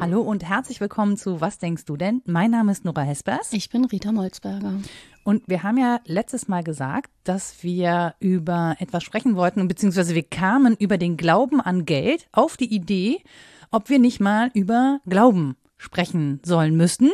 Hallo und herzlich willkommen zu Was denkst du denn? Mein Name ist Nora Hespers. Ich bin Rita Molzberger. Und wir haben ja letztes Mal gesagt, dass wir über etwas sprechen wollten, beziehungsweise wir kamen über den Glauben an Geld auf die Idee, ob wir nicht mal über Glauben sprechen sollen müssten.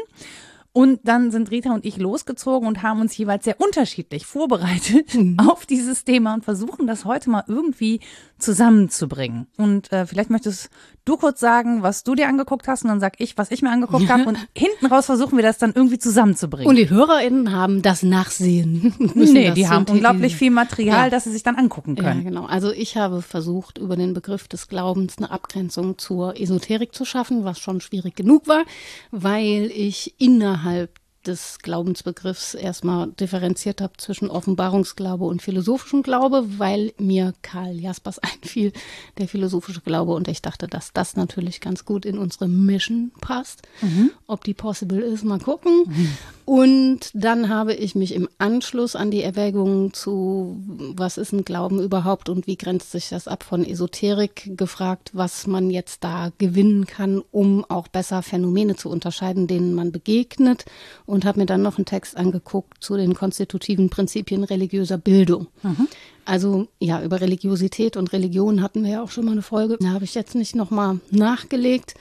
Und dann sind Rita und ich losgezogen und haben uns jeweils sehr unterschiedlich vorbereitet mhm. auf dieses Thema und versuchen das heute mal irgendwie zusammenzubringen. Und äh, vielleicht möchtest du kurz sagen, was du dir angeguckt hast und dann sag ich, was ich mir angeguckt habe und hinten raus versuchen wir das dann irgendwie zusammenzubringen. Und die HörerInnen haben das Nachsehen. nee, die haben unglaublich viel Material, ja. das sie sich dann angucken können. Ja, genau. Also ich habe versucht, über den Begriff des Glaubens eine Abgrenzung zur Esoterik zu schaffen, was schon schwierig genug war, weil ich innerhalb des Glaubensbegriffs erstmal differenziert habe zwischen Offenbarungsglaube und philosophischem Glaube, weil mir Karl Jaspers einfiel, der philosophische Glaube, und ich dachte, dass das natürlich ganz gut in unsere Mission passt. Mhm. Ob die possible ist, mal gucken. Mhm. Und dann habe ich mich im Anschluss an die Erwägungen zu, was ist ein Glauben überhaupt und wie grenzt sich das ab von Esoterik, gefragt, was man jetzt da gewinnen kann, um auch besser Phänomene zu unterscheiden, denen man begegnet. Und habe mir dann noch einen Text angeguckt zu den konstitutiven Prinzipien religiöser Bildung. Mhm. Also ja, über Religiosität und Religion hatten wir ja auch schon mal eine Folge. Da habe ich jetzt nicht nochmal nachgelegt.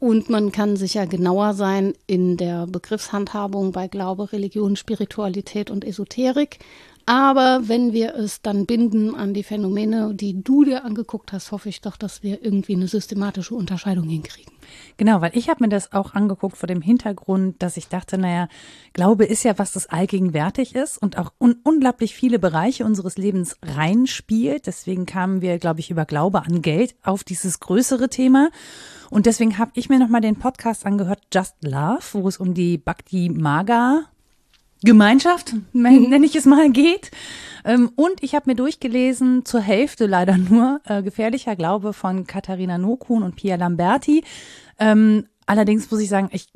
Und man kann sicher genauer sein in der Begriffshandhabung bei Glaube, Religion, Spiritualität und Esoterik. Aber wenn wir es dann binden an die Phänomene, die du dir angeguckt hast, hoffe ich doch, dass wir irgendwie eine systematische Unterscheidung hinkriegen. Genau, weil ich habe mir das auch angeguckt vor dem Hintergrund, dass ich dachte, naja, Glaube ist ja was, das allgegenwärtig ist und auch un unglaublich viele Bereiche unseres Lebens reinspielt. Deswegen kamen wir, glaube ich, über Glaube an Geld auf dieses größere Thema. Und deswegen habe ich mir nochmal den Podcast angehört, Just Love, wo es um die Bhakti Maga Gemeinschaft, nenne ich es mal, geht. Ähm, und ich habe mir durchgelesen, zur Hälfte leider nur, äh, Gefährlicher Glaube von Katharina Nokun und Pia Lamberti. Ähm, allerdings muss ich sagen, ich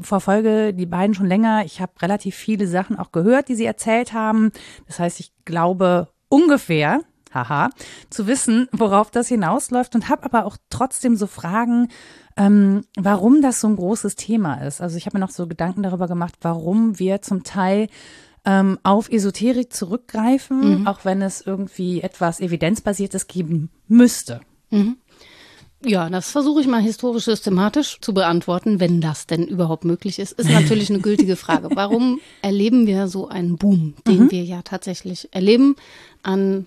verfolge die beiden schon länger. Ich habe relativ viele Sachen auch gehört, die sie erzählt haben. Das heißt, ich glaube ungefähr, haha, zu wissen, worauf das hinausläuft und habe aber auch trotzdem so Fragen, ähm, warum das so ein großes Thema ist. Also ich habe mir noch so Gedanken darüber gemacht, warum wir zum Teil ähm, auf Esoterik zurückgreifen, mhm. auch wenn es irgendwie etwas Evidenzbasiertes geben müsste. Mhm. Ja, das versuche ich mal historisch systematisch zu beantworten, wenn das denn überhaupt möglich ist. Ist natürlich eine gültige Frage. Warum erleben wir so einen Boom, den mhm. wir ja tatsächlich erleben an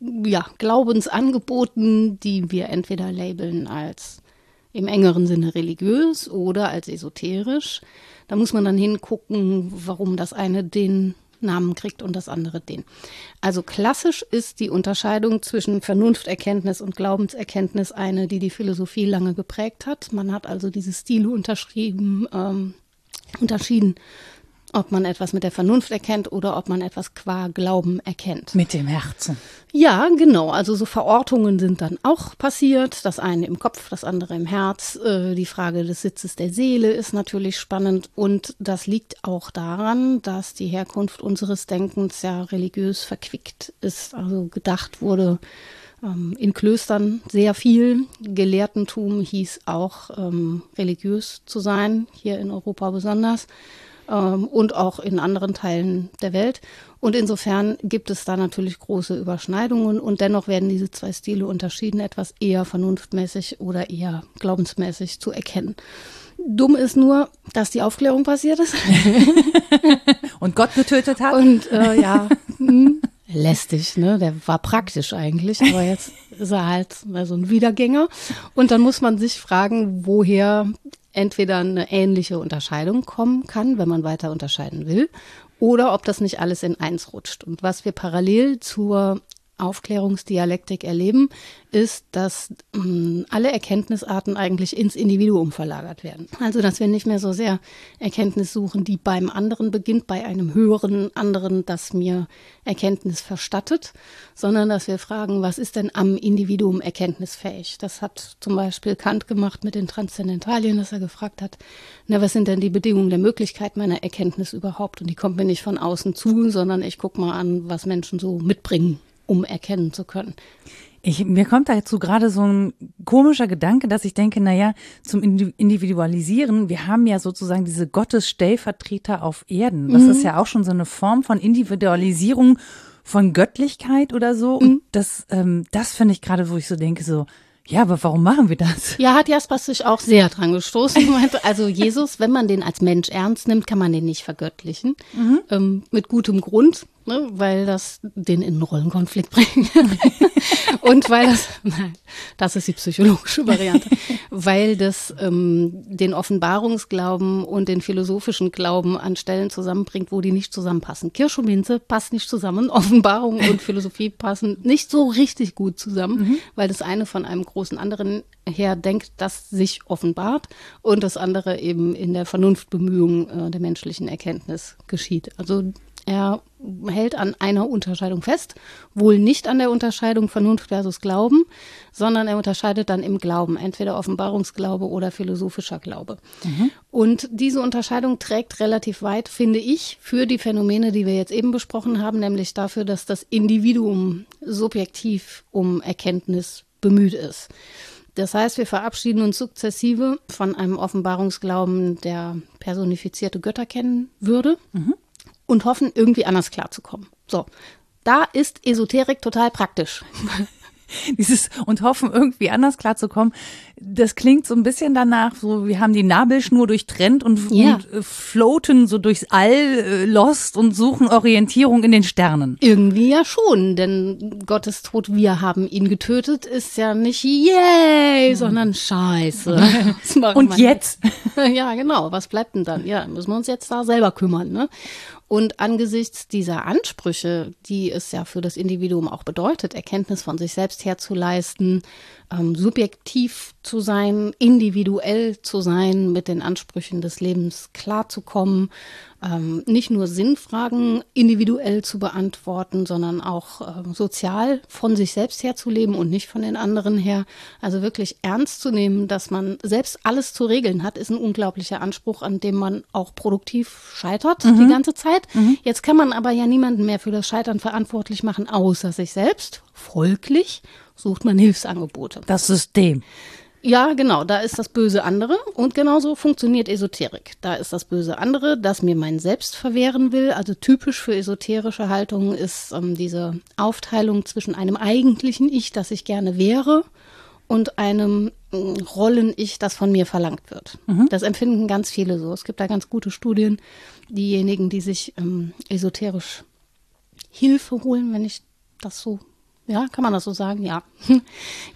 ja, Glaubensangeboten, die wir entweder labeln als im engeren Sinne religiös oder als esoterisch. Da muss man dann hingucken, warum das eine den Namen kriegt und das andere den. Also klassisch ist die Unterscheidung zwischen Vernunfterkenntnis und Glaubenserkenntnis eine, die die Philosophie lange geprägt hat. Man hat also diese Stile unterschrieben, ähm, unterschieden ob man etwas mit der Vernunft erkennt oder ob man etwas qua Glauben erkennt. Mit dem Herzen. Ja, genau. Also so Verortungen sind dann auch passiert. Das eine im Kopf, das andere im Herz. Äh, die Frage des Sitzes der Seele ist natürlich spannend. Und das liegt auch daran, dass die Herkunft unseres Denkens ja religiös verquickt ist. Also gedacht wurde, ähm, in Klöstern sehr viel. Gelehrtentum hieß auch ähm, religiös zu sein, hier in Europa besonders ähm, und auch in anderen Teilen der Welt. Und insofern gibt es da natürlich große Überschneidungen und dennoch werden diese zwei Stile unterschieden, etwas eher vernunftmäßig oder eher glaubensmäßig zu erkennen. Dumm ist nur, dass die Aufklärung passiert ist. und Gott getötet hat. Und äh, ja, hm, lästig, ne? Der war praktisch eigentlich, aber jetzt ist er halt so ein Wiedergänger. Und dann muss man sich fragen, woher entweder eine ähnliche Unterscheidung kommen kann, wenn man weiter unterscheiden will, oder ob das nicht alles in eins rutscht. Und was wir parallel zur Aufklärungsdialektik erleben, ist, dass mh, hm, alle Erkenntnisarten eigentlich ins Individuum verlagert werden. Also, dass wir nicht mehr so sehr Erkenntnis suchen, die beim anderen beginnt, bei einem höheren anderen, das mir Erkenntnis verstattet, sondern dass wir fragen, was ist denn am Individuum erkenntnisfähig? Das hat zum Beispiel Kant gemacht mit den Transzendentalien, dass er gefragt hat, na, was sind denn die Bedingungen der Möglichkeit meiner Erkenntnis überhaupt? Und die kommt mir nicht von außen zu, sondern ich gucke mal an, was Menschen so mitbringen um erkennen zu können. Ich, mir kommt dazu gerade so ein komischer Gedanke, dass ich denke, na ja, zum Individualisieren, wir haben ja sozusagen diese Gottesstellvertreter auf Erden. Das mhm. ist ja auch schon so eine Form von Individualisierung von Göttlichkeit oder so. Mhm. Und das, ähm, das finde ich gerade, wo ich so denke, so, ja, aber warum machen wir das? Ja, hat Jaspers sich auch sehr dran gestoßen. Also Jesus, wenn man den als Mensch ernst nimmt, kann man den nicht vergöttlichen. Mhm. Ähm, mit gutem Grund ne, weil das den in einen Rollenkonflikt bringt. und weil das, nein, das ist die psychologische Variante, weil das ähm, den Offenbarungsglauben und den philosophischen Glauben an Stellen zusammenbringt, wo die nicht zusammenpassen. Kirsch und Minze passt nicht zusammen, Offenbarung und Philosophie passen nicht so richtig gut zusammen, mhm. weil das eine von einem großen anderen her denkt, das sich offenbart und das andere eben in der Vernunftbemühung äh, der menschlichen Erkenntnis geschieht. Also er hält an einer Unterscheidung fest, wohl nicht an der Unterscheidung Vernunft versus Glauben, sondern er unterscheidet dann im Glauben, entweder Offenbarungsglaube oder philosophischer Glaube. Mhm. Und diese Unterscheidung trägt relativ weit, finde ich, für die Phänomene, die wir jetzt eben besprochen haben, nämlich dafür, dass das Individuum subjektiv um Erkenntnis bemüht ist. Das heißt, wir verabschieden uns sukzessive von einem Offenbarungsglauben, der personifizierte Götter kennen würde. Mhm und hoffen, irgendwie anders klarzukommen. So, da ist Esoterik total praktisch. Dieses und hoffen, irgendwie anders klarzukommen, das klingt so ein bisschen danach, so wir haben die Nabelschnur durchtrennt und, ja. und äh, floaten so durchs All äh, lost und suchen Orientierung in den Sternen. Irgendwie ja schon, denn Gottes Tod, wir haben ihn getötet, ist ja nicht yay, hm. sondern scheiße. und jetzt? ja, genau, was bleibt denn dann? Ja, müssen wir uns jetzt da selber kümmern, ne? Und angesichts dieser Ansprüche, die es ja für das Individuum auch bedeutet, Erkenntnis von sich selbst herzuleisten, ähm, subjektiv zu sein, individuell zu sein, mit den Ansprüchen des Lebens klarzukommen, ähm, nicht nur Sinnfragen individuell zu beantworten, sondern auch äh, sozial von sich selbst her zu leben und nicht von den anderen her. Also wirklich ernst zu nehmen, dass man selbst alles zu regeln hat, ist ein unglaublicher Anspruch, an dem man auch produktiv scheitert mhm. die ganze Zeit. Mhm. Jetzt kann man aber ja niemanden mehr für das Scheitern verantwortlich machen, außer sich selbst. Folglich sucht man Hilfsangebote. Das System. Ja, genau, da ist das böse andere und genauso funktioniert Esoterik. Da ist das böse andere, das mir mein Selbst verwehren will. Also typisch für esoterische Haltungen ist ähm, diese Aufteilung zwischen einem eigentlichen Ich, das ich gerne wäre, und einem äh, Rollen-Ich, das von mir verlangt wird. Mhm. Das empfinden ganz viele so. Es gibt da ganz gute Studien. Diejenigen, die sich ähm, esoterisch Hilfe holen, wenn ich das so ja, kann man das so sagen? Ja.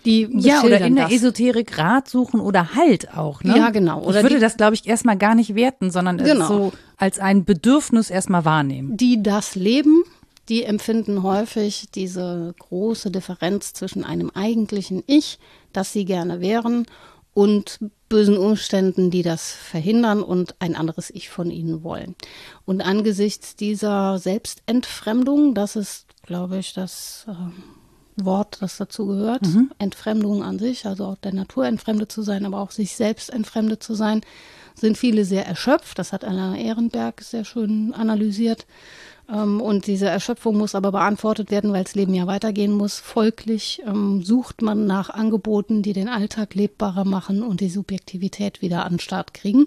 Die ja, oder in der Esoterik Rat suchen oder Halt auch. Ne? Ja, genau. Oder ich würde die, das, glaube ich, erstmal gar nicht werten, sondern genau. so als ein Bedürfnis erstmal wahrnehmen. Die das leben, die empfinden häufig diese große Differenz zwischen einem eigentlichen Ich, das sie gerne wären, und bösen Umständen, die das verhindern und ein anderes Ich von ihnen wollen. Und angesichts dieser Selbstentfremdung, das ist, glaube ich, das. Äh, Wort, das dazu gehört. Mhm. Entfremdung an sich, also auch der Natur entfremdet zu sein, aber auch sich selbst entfremdet zu sein, sind viele sehr erschöpft. Das hat Anna Ehrenberg sehr schön analysiert. Ähm, und diese Erschöpfung muss aber beantwortet werden, weil das Leben ja weitergehen muss. Folglich ähm, sucht man nach Angeboten, die den Alltag lebbarer machen und die Subjektivität wieder an den Start kriegen.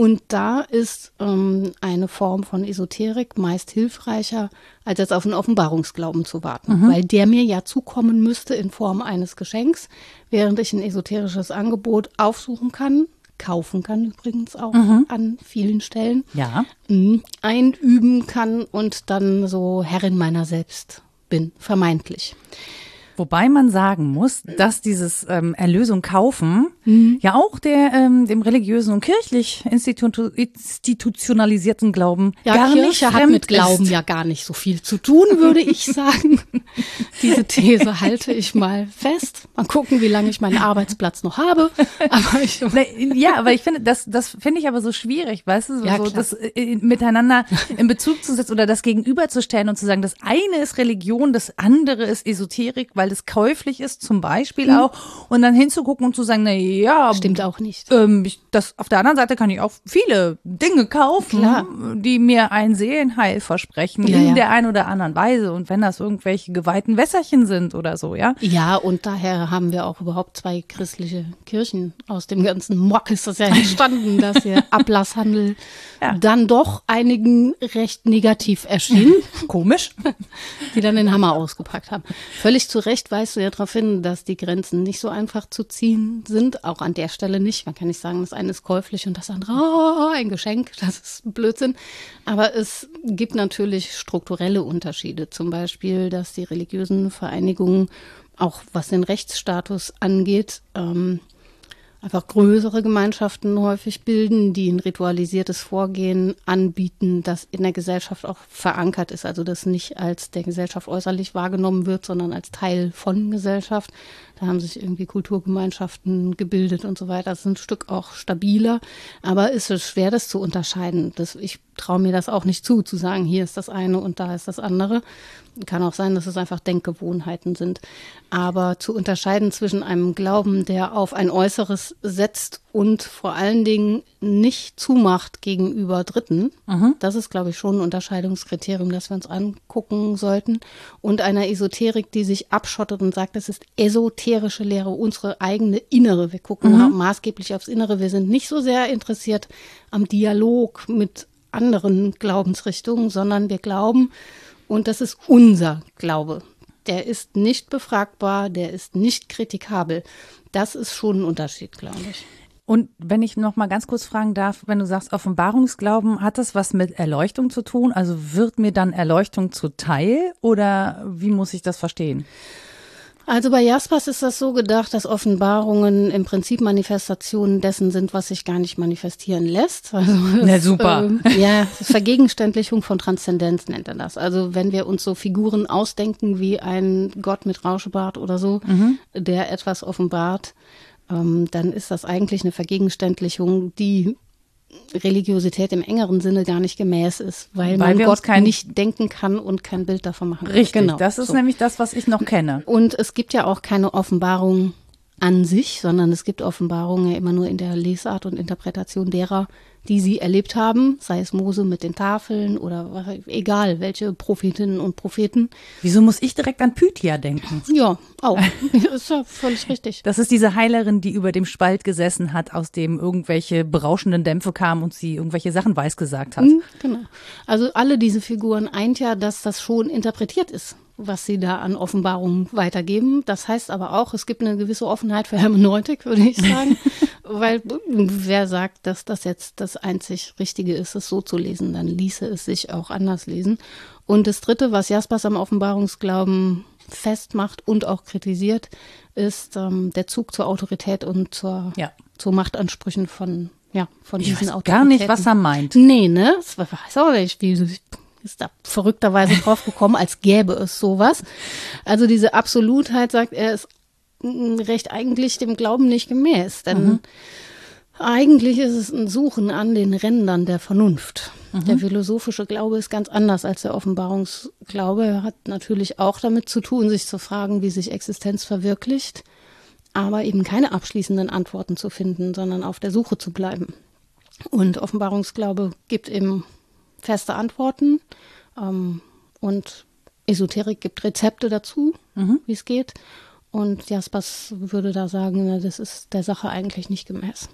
Und da ist ähm, eine Form von Esoterik meist hilfreicher, als jetzt auf einen Offenbarungsglauben zu warten, mhm. weil der mir ja zukommen müsste in Form eines Geschenks, während ich ein esoterisches Angebot aufsuchen kann, kaufen kann übrigens auch mhm. an vielen Stellen, ja. Mhm. einüben kann und dann so Herrin meiner selbst bin, vermeintlich. Wobei man sagen muss, dass dieses ähm, Erlösung kaufen mhm. ja auch der ähm, dem religiösen und kirchlich institu institutionalisierten Glauben ja, gar Kirche nicht hat mit Glauben ist. ja gar nicht so viel zu tun, würde ich sagen. Diese These halte ich mal fest. Mal gucken, wie lange ich meinen Arbeitsplatz noch habe. Aber ich, ja, aber ich finde, das, das finde ich aber so schwierig, weißt du, so, ja, so das äh, miteinander in Bezug zu setzen oder das gegenüberzustellen und zu sagen, das eine ist Religion, das andere ist Esoterik, weil es käuflich ist, zum Beispiel mhm. auch, und dann hinzugucken und zu sagen, na ja, stimmt auch nicht. Ähm, ich, das auf der anderen Seite kann ich auch viele Dinge kaufen, Klar. die mir ein Seelenheil versprechen ja, in ja. der einen oder anderen Weise. Und wenn das irgendwelche geweihten Wässerchen sind oder so, ja. Ja, und daher haben wir auch überhaupt zwei christliche Kirchen. Aus dem ganzen Mock ist das ja entstanden, dass der Ablasshandel ja. dann doch einigen recht negativ erschien. Komisch. Die dann den Hammer ausgepackt haben. Völlig zu Recht weist du ja darauf hin, dass die Grenzen nicht so einfach zu ziehen sind. Auch an der Stelle nicht. Man kann nicht sagen, das eine ist käuflich und das andere oh, ein Geschenk. Das ist Blödsinn. Aber es gibt natürlich strukturelle Unterschiede. Zum Beispiel, dass die religiösen Vereinigungen auch was den Rechtsstatus angeht, ähm, einfach größere Gemeinschaften häufig bilden, die ein ritualisiertes Vorgehen anbieten, das in der Gesellschaft auch verankert ist, also das nicht als der Gesellschaft äußerlich wahrgenommen wird, sondern als Teil von Gesellschaft. Da haben sich irgendwie Kulturgemeinschaften gebildet und so weiter. Das ist ein Stück auch stabiler, aber es ist schwer, das zu unterscheiden. Das, ich traue mir das auch nicht zu, zu sagen, hier ist das eine und da ist das andere. Kann auch sein, dass es einfach Denkgewohnheiten sind. Aber zu unterscheiden zwischen einem Glauben, der auf ein Äußeres setzt und vor allen Dingen nicht zumacht gegenüber Dritten, mhm. das ist, glaube ich, schon ein Unterscheidungskriterium, das wir uns angucken sollten. Und einer Esoterik, die sich abschottet und sagt, das ist esoterische Lehre, unsere eigene innere. Wir gucken mhm. maßgeblich aufs Innere. Wir sind nicht so sehr interessiert am Dialog mit anderen Glaubensrichtungen, sondern wir glauben, und das ist unser Glaube. Der ist nicht befragbar, der ist nicht kritikabel. Das ist schon ein Unterschied, glaube ich. Und wenn ich noch mal ganz kurz fragen darf, wenn du sagst Offenbarungsglauben, hat das was mit Erleuchtung zu tun? Also wird mir dann Erleuchtung zuteil oder wie muss ich das verstehen? Also bei Jaspers ist das so gedacht, dass Offenbarungen im Prinzip Manifestationen dessen sind, was sich gar nicht manifestieren lässt. Also das, Na super. Ähm, ja, Vergegenständlichung von Transzendenz nennt er das. Also wenn wir uns so Figuren ausdenken wie ein Gott mit Rauschebart oder so, mhm. der etwas offenbart, ähm, dann ist das eigentlich eine Vergegenständlichung, die Religiosität im engeren Sinne gar nicht gemäß ist, weil, weil man Gott kein, nicht denken kann und kein Bild davon machen kann. Richtig, genau. das ist so. nämlich das, was ich noch kenne. Und es gibt ja auch keine Offenbarung an sich, sondern es gibt Offenbarungen ja immer nur in der Lesart und Interpretation derer, die sie erlebt haben, sei es Mose mit den Tafeln oder egal welche Prophetinnen und Propheten. Wieso muss ich direkt an Pythia denken? Ja, auch. ist ja völlig richtig. Das ist diese Heilerin, die über dem Spalt gesessen hat, aus dem irgendwelche berauschenden Dämpfe kamen und sie irgendwelche Sachen weiß gesagt hat. Mhm, genau. Also alle diese Figuren eint ja, dass das schon interpretiert ist was sie da an Offenbarungen weitergeben. Das heißt aber auch, es gibt eine gewisse Offenheit für Hermeneutik, würde ich sagen. Weil wer sagt, dass das jetzt das einzig Richtige ist, es so zu lesen, dann ließe es sich auch anders lesen. Und das Dritte, was Jaspers am Offenbarungsglauben festmacht und auch kritisiert, ist ähm, der Zug zur Autorität und zur, ja. zu Machtansprüchen von ja, von ich diesen weiß Autoritäten. gar nicht, was er meint. Nee, ne? Das weiß auch nicht, wie ist da verrückterweise drauf gekommen, als gäbe es sowas. Also diese Absolutheit, sagt er, ist recht eigentlich dem Glauben nicht gemäß. Denn mhm. eigentlich ist es ein Suchen an den Rändern der Vernunft. Mhm. Der philosophische Glaube ist ganz anders als der Offenbarungsglaube. Er hat natürlich auch damit zu tun, sich zu fragen, wie sich Existenz verwirklicht, aber eben keine abschließenden Antworten zu finden, sondern auf der Suche zu bleiben. Und Offenbarungsglaube gibt eben feste Antworten. Ähm, und Esoterik gibt Rezepte dazu, mhm. wie es geht. Und Jaspers würde da sagen, na, das ist der Sache eigentlich nicht gemäß.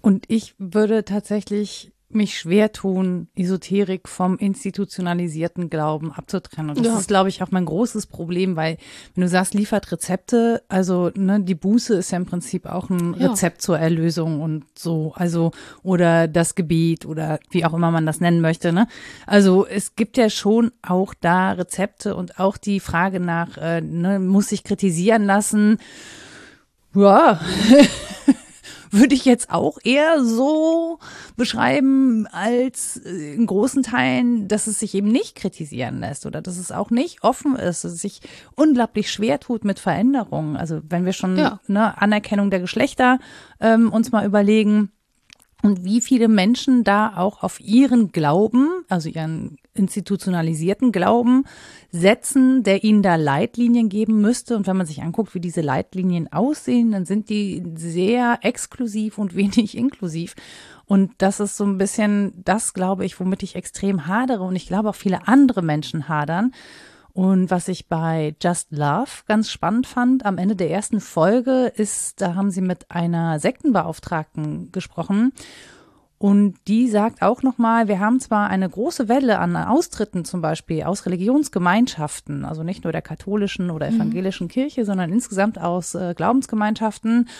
Und ich würde tatsächlich mich schwer tun, Esoterik vom institutionalisierten Glauben abzutrennen. Und das Ja. ist, glaube ich, auch mein großes Problem, weil wenn du sagst, liefert Rezepte, also ne, die Buße ist ja im Prinzip auch ein Ja. Rezept zur Erlösung und so, also oder das Gebet oder wie auch immer man das nennen möchte. Ne? Also es gibt ja schon auch da Rezepte und auch die Frage nach, äh, ne, muss ich kritisieren lassen? Ja, würde ich jetzt auch eher so beschreiben als äh, in großen Teilen, dass es sich eben nicht kritisieren lässt oder dass es auch nicht offen ist, dass es sich unglaublich schwer tut mit Veränderungen. Also wenn wir schon Ja. ne, Anerkennung der Geschlechter ähm, uns mal überlegen, und wie viele Menschen da auch auf ihren Glauben, also ihren institutionalisierten Glauben setzen, der ihnen da Leitlinien geben müsste. Und wenn man sich anguckt, wie diese Leitlinien aussehen, dann sind die sehr exklusiv und wenig inklusiv. Und das ist so ein bisschen das, glaube ich, womit ich extrem hadere. Und ich glaube auch viele andere Menschen hadern. Und was ich bei Just Love ganz spannend fand, am Ende der ersten Folge ist, da haben sie mit einer Sektenbeauftragten gesprochen. Und die sagt auch nochmal, wir haben zwar eine große Welle an Austritten zum Beispiel aus Religionsgemeinschaften, also nicht nur der katholischen oder evangelischen Kirche, sondern insgesamt aus äh, Glaubensgemeinschaften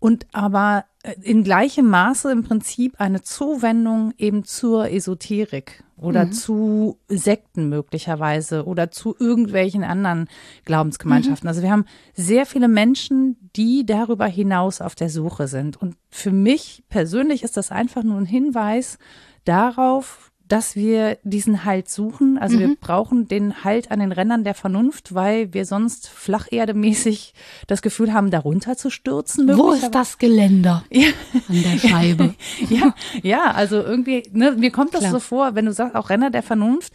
und aber äh, in gleichem Maße im Prinzip eine Zuwendung eben zur Esoterik oder zu Sekten möglicherweise oder zu irgendwelchen anderen Glaubensgemeinschaften. Also wir haben sehr viele Menschen, die darüber hinaus auf der Suche sind. Und für mich persönlich ist das einfach nur ein Hinweis darauf, dass wir diesen Halt suchen. Also wir brauchen den Halt an den Rändern der Vernunft, weil wir sonst flacherdemäßig das Gefühl haben, darunter zu stürzen. Wo ist das Geländer Ja. an der Scheibe? Ja, ja, also irgendwie, ne, mir kommt das Klar. so vor, wenn du sagst, auch Renner der Vernunft,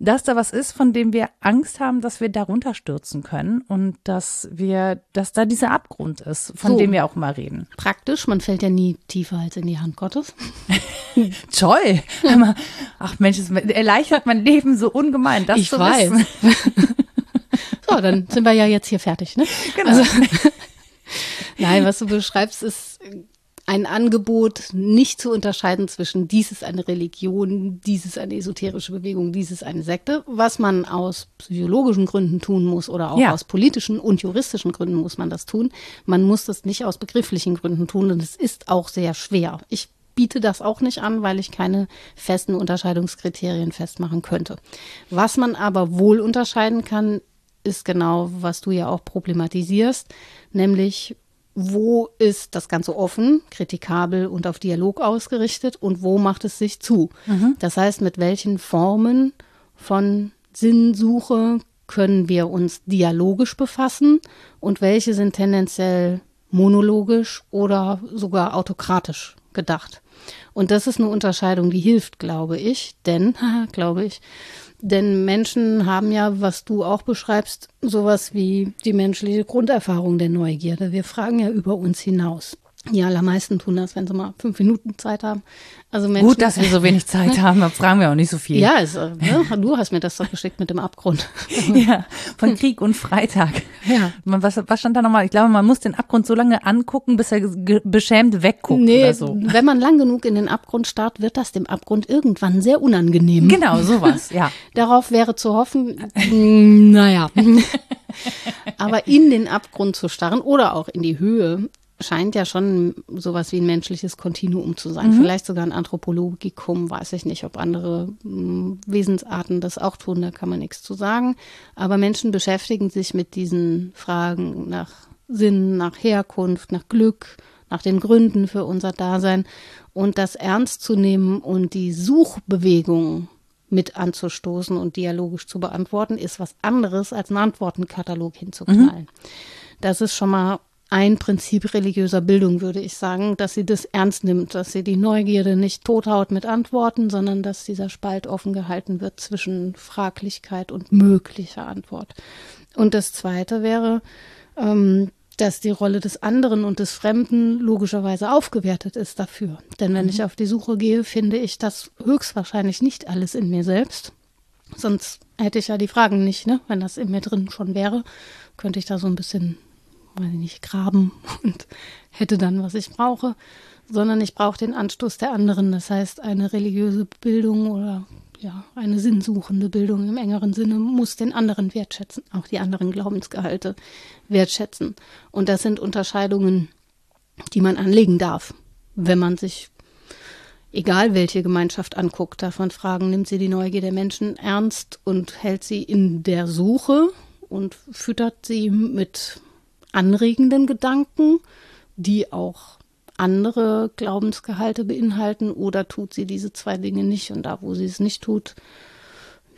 dass da was ist, von dem wir Angst haben, dass wir darunter stürzen können und dass wir, dass da dieser Abgrund ist, von So. dem wir auch mal reden. Praktisch, man fällt ja nie tiefer als in die Hand Gottes. Toll! Ach Mensch, es erleichtert mein Leben so ungemein, das Ich zu weiß. wissen. So, dann sind wir ja jetzt hier fertig, ne? Genau. Nein, was du beschreibst, ist ein Angebot, nicht zu unterscheiden zwischen dies ist eine Religion, dies ist eine esoterische Bewegung, dies ist eine Sekte, was man aus psychologischen Gründen tun muss oder auch Ja. aus politischen und juristischen Gründen muss man das tun. Man muss das nicht aus begrifflichen Gründen tun und es ist auch sehr schwer. Ich biete das auch nicht an, weil ich keine festen Unterscheidungskriterien festmachen könnte. Was man aber wohl unterscheiden kann, ist genau, was du ja auch problematisierst, nämlich wo ist das Ganze offen, kritikabel und auf Dialog ausgerichtet und wo macht es sich zu. Das heißt, mit welchen Formen von Sinnsuche können wir uns dialogisch befassen und welche sind tendenziell monologisch oder sogar autokratisch gedacht. Und das ist eine Unterscheidung, die hilft, glaube ich, denn, glaube ich, denn Menschen haben ja, was du auch beschreibst, sowas wie die menschliche Grunderfahrung der Neugierde. Wir fragen ja über uns hinaus. Die allermeisten tun das, wenn sie mal fünf Minuten Zeit haben. Also Menschen, Gut, dass wir so wenig Zeit haben, da fragen wir auch nicht so viel. ja, ist, äh, ne? du hast mir das doch geschickt mit dem Abgrund. Ja, von Krieg und Freitag. Ja. Man, was, was stand da nochmal? Ich glaube, man muss den Abgrund so lange angucken, bis er beschämt wegguckt Nee, oder so. wenn man lang genug in den Abgrund starrt, wird das dem Abgrund irgendwann sehr unangenehm. Genau, sowas, ja. Darauf wäre zu hoffen, mm, naja. Aber in den Abgrund zu starren oder auch in die Höhe scheint ja schon sowas wie ein menschliches Kontinuum zu sein. Vielleicht sogar ein Anthropologikum, weiß ich nicht, ob andere mm, Wesensarten das auch tun, da kann man nichts zu sagen. Aber Menschen beschäftigen sich mit diesen Fragen nach Sinn, nach Herkunft, nach Glück, nach den Gründen für unser Dasein und das ernst zu nehmen und die Suchbewegung mit anzustoßen und dialogisch zu beantworten, ist was anderes als einen Antwortenkatalog hinzuknallen. Das ist schon mal ein Prinzip religiöser Bildung, würde ich sagen, dass sie das ernst nimmt, dass sie die Neugierde nicht tothaut mit Antworten, sondern dass dieser Spalt offen gehalten wird zwischen Fraglichkeit und möglicher Antwort. Und das Zweite wäre, ähm, dass die Rolle des anderen und des Fremden logischerweise aufgewertet ist dafür. Denn wenn ich auf die Suche gehe, finde ich das höchstwahrscheinlich nicht alles in mir selbst. Sonst hätte ich ja die Fragen nicht, ne? Wenn das in mir drin schon wäre, könnte ich da so ein bisschen, weiß ich nicht, graben und hätte dann, was ich brauche. sondern ich brauche den Anstoß der anderen. Das heißt, eine religiöse Bildung oder ja, eine sinnsuchende Bildung im engeren Sinne muss den anderen wertschätzen, auch die anderen Glaubensgehalte wertschätzen. Und das sind Unterscheidungen, die man anlegen darf, wenn man sich, egal welche Gemeinschaft anguckt, davon fragen, nimmt sie die Neugier der Menschen ernst und hält sie in der Suche und füttert sie mit anregenden Gedanken, die auch andere Glaubensgehalte beinhalten oder tut sie diese zwei Dinge nicht und da, wo sie es nicht tut,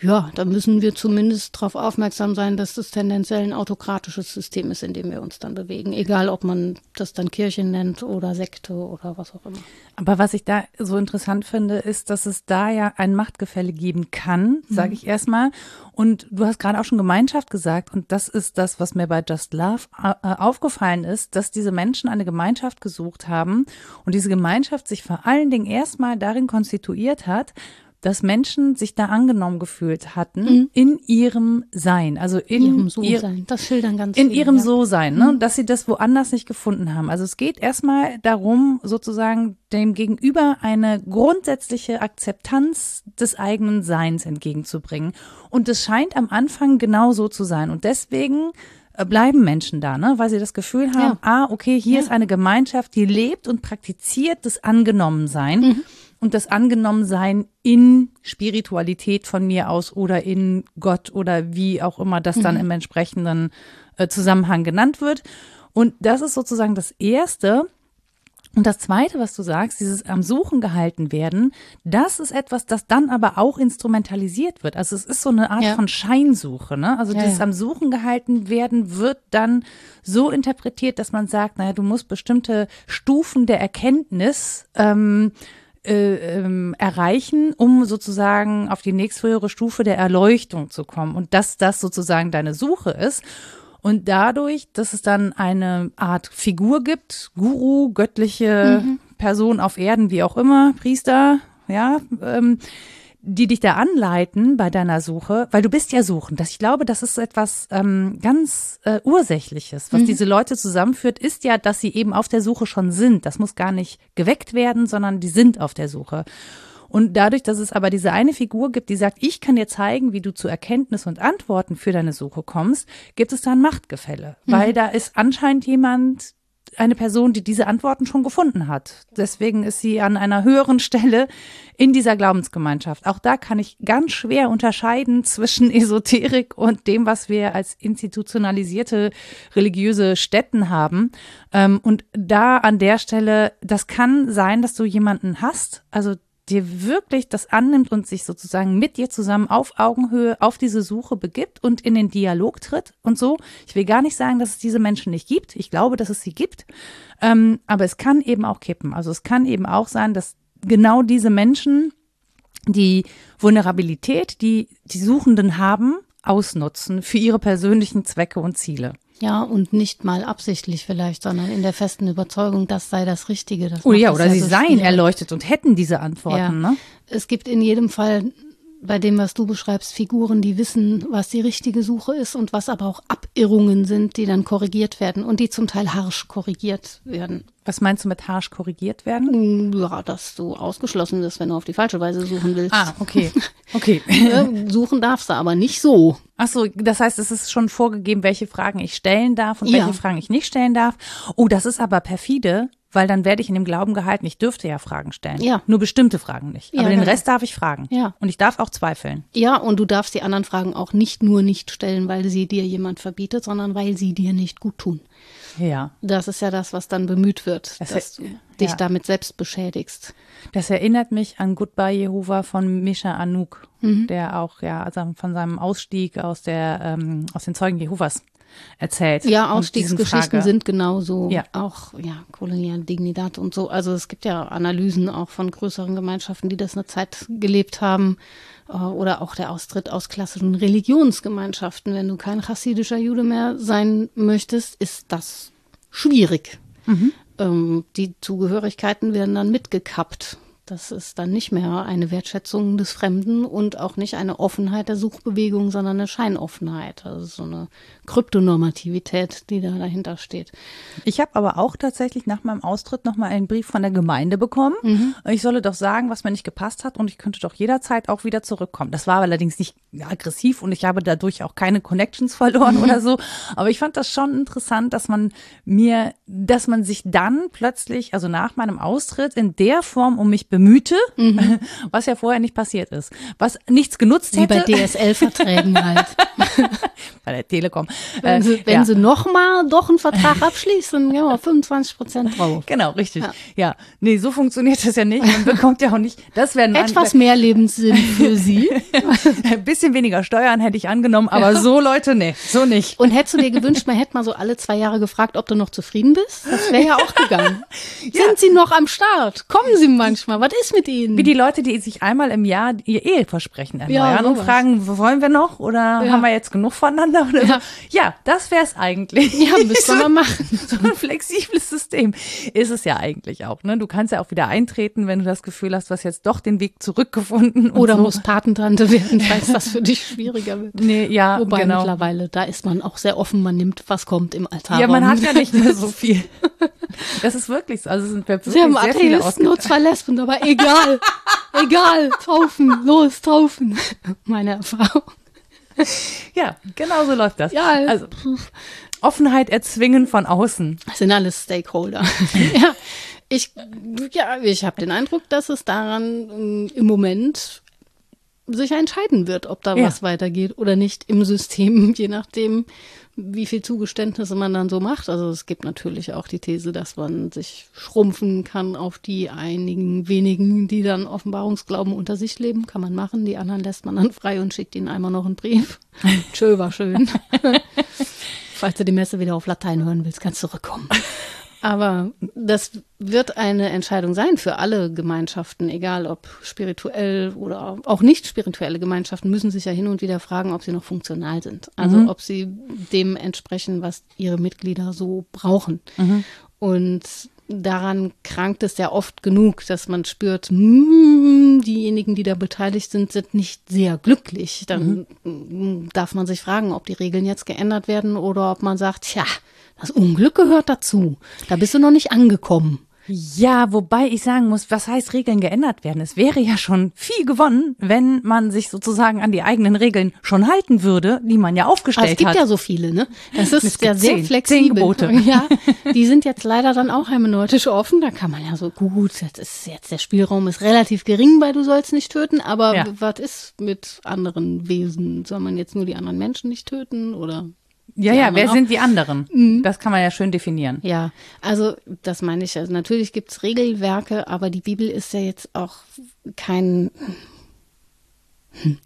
ja, da müssen wir zumindest darauf aufmerksam sein, dass das tendenziell ein autokratisches System ist, in dem wir uns dann bewegen. Egal, ob man das dann Kirche nennt oder Sekte oder was auch immer. Aber was ich da so interessant finde, ist, dass es da ja ein Machtgefälle geben kann, sage mhm. ich erstmal. Und du hast gerade auch schon Gemeinschaft gesagt. Und das ist das, was mir bei Just Love äh, aufgefallen ist, dass diese Menschen eine Gemeinschaft gesucht haben und diese Gemeinschaft sich vor allen Dingen erstmal darin konstituiert hat, dass Menschen sich da angenommen gefühlt hatten mhm. in ihrem Sein, also in ihrem So-Sein. Das schildern ganz In viele, ihrem ja. So-Sein, ne? Mhm. dass sie das woanders nicht gefunden haben. Also es geht erstmal darum, sozusagen dem Gegenüber eine grundsätzliche Akzeptanz des eigenen Seins entgegenzubringen. Und es scheint am Anfang genau so zu sein. Und deswegen äh, bleiben Menschen da, ne? weil sie das Gefühl haben, ja. ah, okay, hier ja. ist eine Gemeinschaft, die lebt und praktiziert das Angenommensein. Mhm und das Angenommensein in Spiritualität von mir aus oder in Gott oder wie auch immer das dann mhm. im entsprechenden äh, Zusammenhang genannt wird. Und das ist sozusagen das Erste. Und das Zweite, was du sagst, dieses am Suchen gehalten werden, das ist etwas, das dann aber auch instrumentalisiert wird. Also es ist so eine Art ja. von Scheinsuche. Ne? Also ja, dieses ja. am Suchen gehalten werden wird dann so interpretiert, dass man sagt, naja, du musst bestimmte Stufen der Erkenntnis ähm, äh, ähm, erreichen, um sozusagen auf die nächsthöhere Stufe der Erleuchtung zu kommen. Und dass das sozusagen deine Suche ist. Und dadurch, dass es dann eine Art Figur gibt, Guru, göttliche mhm. Person auf Erden, wie auch immer, Priester, ja, ähm, die dich da anleiten bei deiner Suche, weil du bist ja suchend. Das, ich glaube, das ist etwas ähm, ganz äh, Ursächliches. Was mhm. diese Leute zusammenführt, ist ja, dass sie eben auf der Suche schon sind. Das muss gar nicht geweckt werden, sondern die sind auf der Suche. Und dadurch, dass es aber diese eine Figur gibt, die sagt, ich kann dir zeigen, wie du zu Erkenntnis und Antworten für deine Suche kommst, gibt es da ein Machtgefälle. Mhm. Weil da ist anscheinend jemand, eine Person, die diese Antworten schon gefunden hat. Deswegen ist sie an einer höheren Stelle in dieser Glaubensgemeinschaft. Auch da kann ich ganz schwer unterscheiden zwischen Esoterik und dem, was wir als institutionalisierte religiöse Stätten haben. Ähm, und da an der Stelle, das kann sein, dass du jemanden hast, also dir wirklich das annimmt und sich sozusagen mit dir zusammen auf Augenhöhe auf diese Suche begibt und in den Dialog tritt und so. Ich will gar nicht sagen, dass es diese Menschen nicht gibt. Ich glaube, dass es sie gibt. Ähm, aber es kann eben auch kippen. Also es kann eben auch sein, dass genau diese Menschen die Vulnerabilität, die die Suchenden haben, ausnutzen für ihre persönlichen Zwecke und Ziele. Ja, und nicht mal absichtlich vielleicht, sondern in der festen Überzeugung, das sei das Richtige. Das oh ja, oder ja sie so seien schwierig. erleuchtet und hätten diese Antworten. Ja. Ne? Es gibt in jedem Fall bei dem, was du beschreibst, Figuren, die wissen, was die richtige Suche ist und was aber auch Abirrungen sind, die dann korrigiert werden und die zum Teil harsch korrigiert werden. Was meinst du mit harsch korrigiert werden? Ja, dass du ausgeschlossen bist, wenn du auf die falsche Weise suchen willst. Ah, okay. Okay. suchen darfst du aber nicht so. Ach so, das heißt, es ist schon vorgegeben, welche Fragen ich stellen darf und ja. welche Fragen ich nicht stellen darf. Oh, das ist aber perfide, weil dann werde ich in dem Glauben gehalten, ich dürfte ja Fragen stellen. Ja. Nur bestimmte Fragen nicht. Aber ja, den genau. Rest darf ich fragen. Ja. Und ich darf auch zweifeln. Ja, und du darfst die anderen Fragen auch nicht nur nicht stellen, weil sie dir jemand verbietet, sondern weil sie dir nicht gut tun. Ja. Das ist ja das, was dann bemüht wird, das dass du dich ja. damit selbst beschädigst. Das erinnert mich an Goodbye Jehova von Misha Anouk, mhm. der auch ja also von seinem Ausstieg aus der ähm, aus den Zeugen Jehovas erzählt. Ja, Ausstiegsgeschichten sind genauso. Ja. Auch, ja, koloniale Dignidad und so. Also es gibt ja Analysen auch von größeren Gemeinschaften, die das eine Zeit gelebt haben. Äh, oder auch der Austritt aus klassischen Religionsgemeinschaften. Wenn du kein chassidischer Jude mehr sein möchtest, ist das schwierig. Mhm. Ähm, die Zugehörigkeiten werden dann mitgekappt. Das ist dann nicht mehr eine Wertschätzung des Fremden und auch nicht eine Offenheit der Suchbewegung, sondern eine Scheinoffenheit. Also so eine Kryptonormativität, die da dahinter steht. Ich habe aber auch tatsächlich nach meinem Austritt nochmal einen Brief von der Gemeinde bekommen. Mhm. Ich solle doch sagen, was mir nicht gepasst hat und ich könnte doch jederzeit auch wieder zurückkommen. Das war allerdings nicht aggressiv und ich habe dadurch auch keine Connections verloren mhm. oder so. Aber ich fand das schon interessant, dass man mir, dass man sich dann plötzlich, also nach meinem Austritt, in der Form um mich bemühte, mhm. was ja vorher nicht passiert ist. Was nichts genutzt hätte. Wie bei DSL-Verträgen halt. bei der Telekom. Wenn sie, wenn ja. sie nochmal doch einen Vertrag abschließen, ja, 25 Prozent drauf. Genau, richtig. Ja. ja. Nee, so funktioniert das ja nicht. Man bekommt ja auch nicht, das wäre Etwas mehr Lebenssinn für Sie. bisschen weniger Steuern hätte ich angenommen, aber ja. so Leute, nee, so nicht. Und hättest du dir gewünscht, man hätte mal so alle zwei Jahre gefragt, ob du noch zufrieden bist? Das wäre ja auch gegangen. Sind Sie noch am Start? Kommen Sie manchmal? Was ist mit Ihnen? Wie die Leute, die sich einmal im Jahr ihr Eheversprechen erneuern und fragen, wollen wir noch oder haben wir jetzt genug voneinander? Oder ja. ja, das wäre es eigentlich. Ja, müssen wir machen. So ein flexibles System ist es ja eigentlich auch. Ne? Du kannst ja auch wieder eintreten, wenn du das Gefühl hast, du hast jetzt doch den Weg zurückgefunden. Oder so. musst Patentante werden, falls das für dich schwieriger wird. Nee, ja, Wobei genau. mittlerweile, da ist man auch sehr offen, man nimmt, was kommt im Altar. Ja, man hat ja nicht mehr so viel. Das ist wirklich so. Also sind wir wirklich Sie haben sehr viele nur zwei Lesben, aber egal. egal. Taufen, los, taufen. Meine Frau. Ja, genau so läuft das. Ja, also Offenheit erzwingen von außen. Das sind alles Stakeholder. ja, ich, ja, ich habe den Eindruck, dass es daran ähm, im Moment sich entscheiden wird, ob da ja. was weitergeht oder nicht im System, je nachdem, wie viel Zugeständnisse man dann so macht. Also es gibt natürlich auch die These, dass man sich schrumpfen kann auf die einigen wenigen, die dann Offenbarungsglauben unter sich leben. Kann man machen. Die anderen lässt man dann frei und schickt ihnen einmal noch einen Brief. Tschö, war schön. Falls du die Messe wieder auf Latein hören willst, kannst du zurückkommen. Aber das wird eine Entscheidung sein für alle Gemeinschaften, egal ob spirituell oder auch nicht spirituelle Gemeinschaften, müssen sich ja hin und wieder fragen, ob sie noch funktional sind. Also mhm. ob sie dem entsprechen, was ihre Mitglieder so brauchen. Mhm. Und daran krankt es ja oft genug, dass man spürt, mm, diejenigen, die da beteiligt sind, sind nicht sehr glücklich. Dann mhm. darf man sich fragen, ob die Regeln jetzt geändert werden oder ob man sagt, tja, das Unglück gehört dazu. Da bist du noch nicht angekommen. Ja, wobei ich sagen muss, was heißt Regeln geändert werden? Es wäre ja schon viel gewonnen, wenn man sich sozusagen an die eigenen Regeln schon halten würde, die man ja aufgestellt hat. Es gibt hat. ja so viele, ne? Das ist ja sehr zehn, flexibel. Zehn Gebote. Ja, die sind jetzt leider dann auch hermeneutisch offen. Da kann man ja so, gut, das ist jetzt der Spielraum ist relativ gering, weil du sollst nicht töten, aber ja. was ist mit anderen Wesen? Soll man jetzt nur die anderen Menschen nicht töten oder ja, ja, wer auch. sind die anderen? Mhm. Das kann man ja schön definieren. Ja, also das meine ich. Also natürlich gibt es Regelwerke, aber die Bibel ist ja jetzt auch kein. Hm,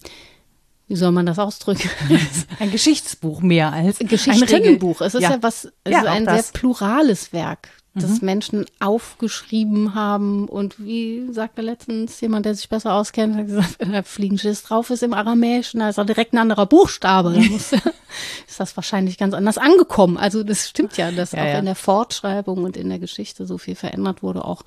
wie soll man das ausdrücken? ein Geschichtsbuch mehr als ein Geschichtenbuch. Es ist ja, ja was, es ja, ist ein sehr plurales Werk das mhm. Menschen aufgeschrieben haben. Und wie sagte letztens jemand, der sich besser auskennt, hat gesagt, wenn da Fliegenschiss drauf ist im Aramäischen, da ist auch direkt ein anderer Buchstabe. Muss, ist das wahrscheinlich ganz anders angekommen. Also das stimmt ja, dass ja, auch ja. in der Fortschreibung und in der Geschichte so viel verändert wurde, auch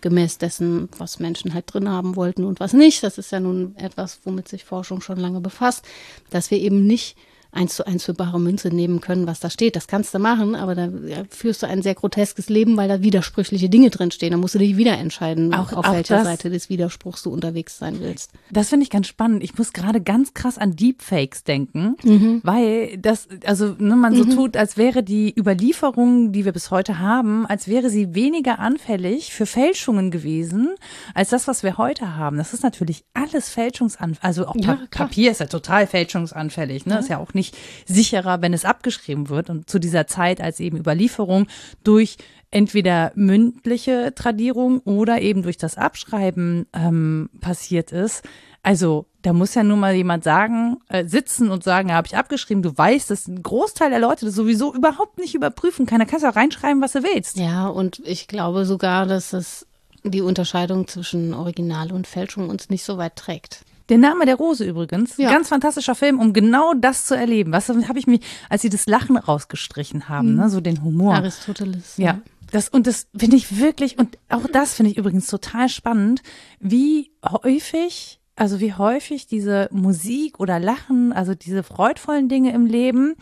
gemäß dessen, was Menschen halt drin haben wollten und was nicht. Das ist ja nun etwas, womit sich Forschung schon lange befasst, dass wir eben nicht eins zu eins für bare Münze nehmen können, was da steht. Das kannst du machen, aber da führst du ein sehr groteskes Leben, weil da widersprüchliche Dinge drinstehen. Da musst du dich wieder entscheiden, auch, auf auch welcher das, Seite des Widerspruchs du unterwegs sein willst. Das finde ich ganz spannend. Ich muss gerade ganz krass an Deepfakes denken, mhm. weil das, also ne, man so mhm. tut, als wäre die Überlieferung, die wir bis heute haben, als wäre sie weniger anfällig für Fälschungen gewesen, als das, was wir heute haben. Das ist natürlich alles fälschungsanfällig. Also auch ja, Papier ist ja total fälschungsanfällig. Ne? Ja. Ist ja auch nicht nicht sicherer, wenn es abgeschrieben wird. Und zu dieser Zeit als eben Überlieferung durch entweder mündliche Tradierung oder eben durch das Abschreiben ähm, passiert ist. Also da muss ja nur mal jemand sagen, äh, sitzen und sagen, ja, habe ich abgeschrieben. Du weißt, dass ein Großteil der Leute das sowieso überhaupt nicht überprüfen kann. Da kannst du auch reinschreiben, was du willst. Ja, und ich glaube sogar, dass es die Unterscheidung zwischen Original und Fälschung uns nicht so weit trägt. Der Name der Rose übrigens. Ja. Ganz fantastischer Film, um genau das zu erleben. Was habe ich mich, als sie das Lachen rausgestrichen haben, mhm. ne, so den Humor. Aristoteles. Ja. ja. Das, und das finde ich wirklich, und auch das finde ich übrigens total spannend, wie häufig, also wie häufig diese Musik oder Lachen, also diese freudvollen Dinge im Leben,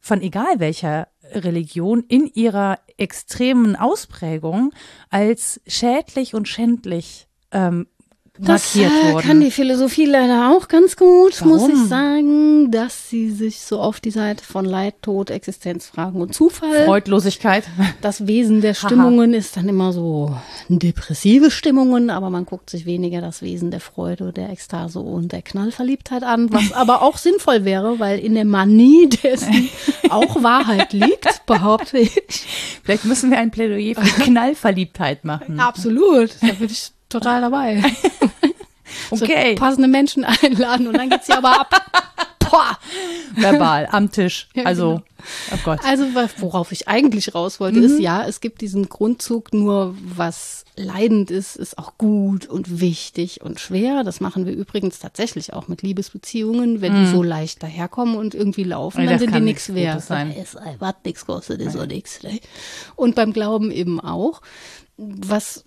von egal welcher Religion in ihrer extremen Ausprägung als schädlich und schändlich ähm, Das markiert äh, wurden. kann die Philosophie leider auch ganz gut, muss Warum? ich sagen, dass sie sich so auf die Seite von Leid, Tod, Existenzfragen und Zufall Freudlosigkeit. Das Wesen der Stimmungen ist dann immer so depressive Stimmungen, aber man guckt sich weniger das Wesen der Freude, der Ekstase und der Knallverliebtheit an, was aber auch sinnvoll wäre, weil in der Manie dessen auch Wahrheit liegt, behaupte ich. Vielleicht müssen wir ein Plädoyer für Knallverliebtheit machen. Absolut, da bin ich total dabei. Okay, So passende Menschen einladen und dann geht's hier aber ab. Boah. verbal, am Tisch. Ja, Also, genau. oh Gott. Also worauf ich eigentlich raus wollte, ist ja, es gibt diesen Grundzug, nur was leidend ist, ist auch gut und wichtig und schwer. Das machen wir übrigens tatsächlich auch mit Liebesbeziehungen, wenn die so leicht daherkommen und irgendwie laufen, Ja, dann sind die nichts wert. Sein. Ist, äh, was nichts kostet, ist auch nichts. Ne? Und beim Glauben eben auch, was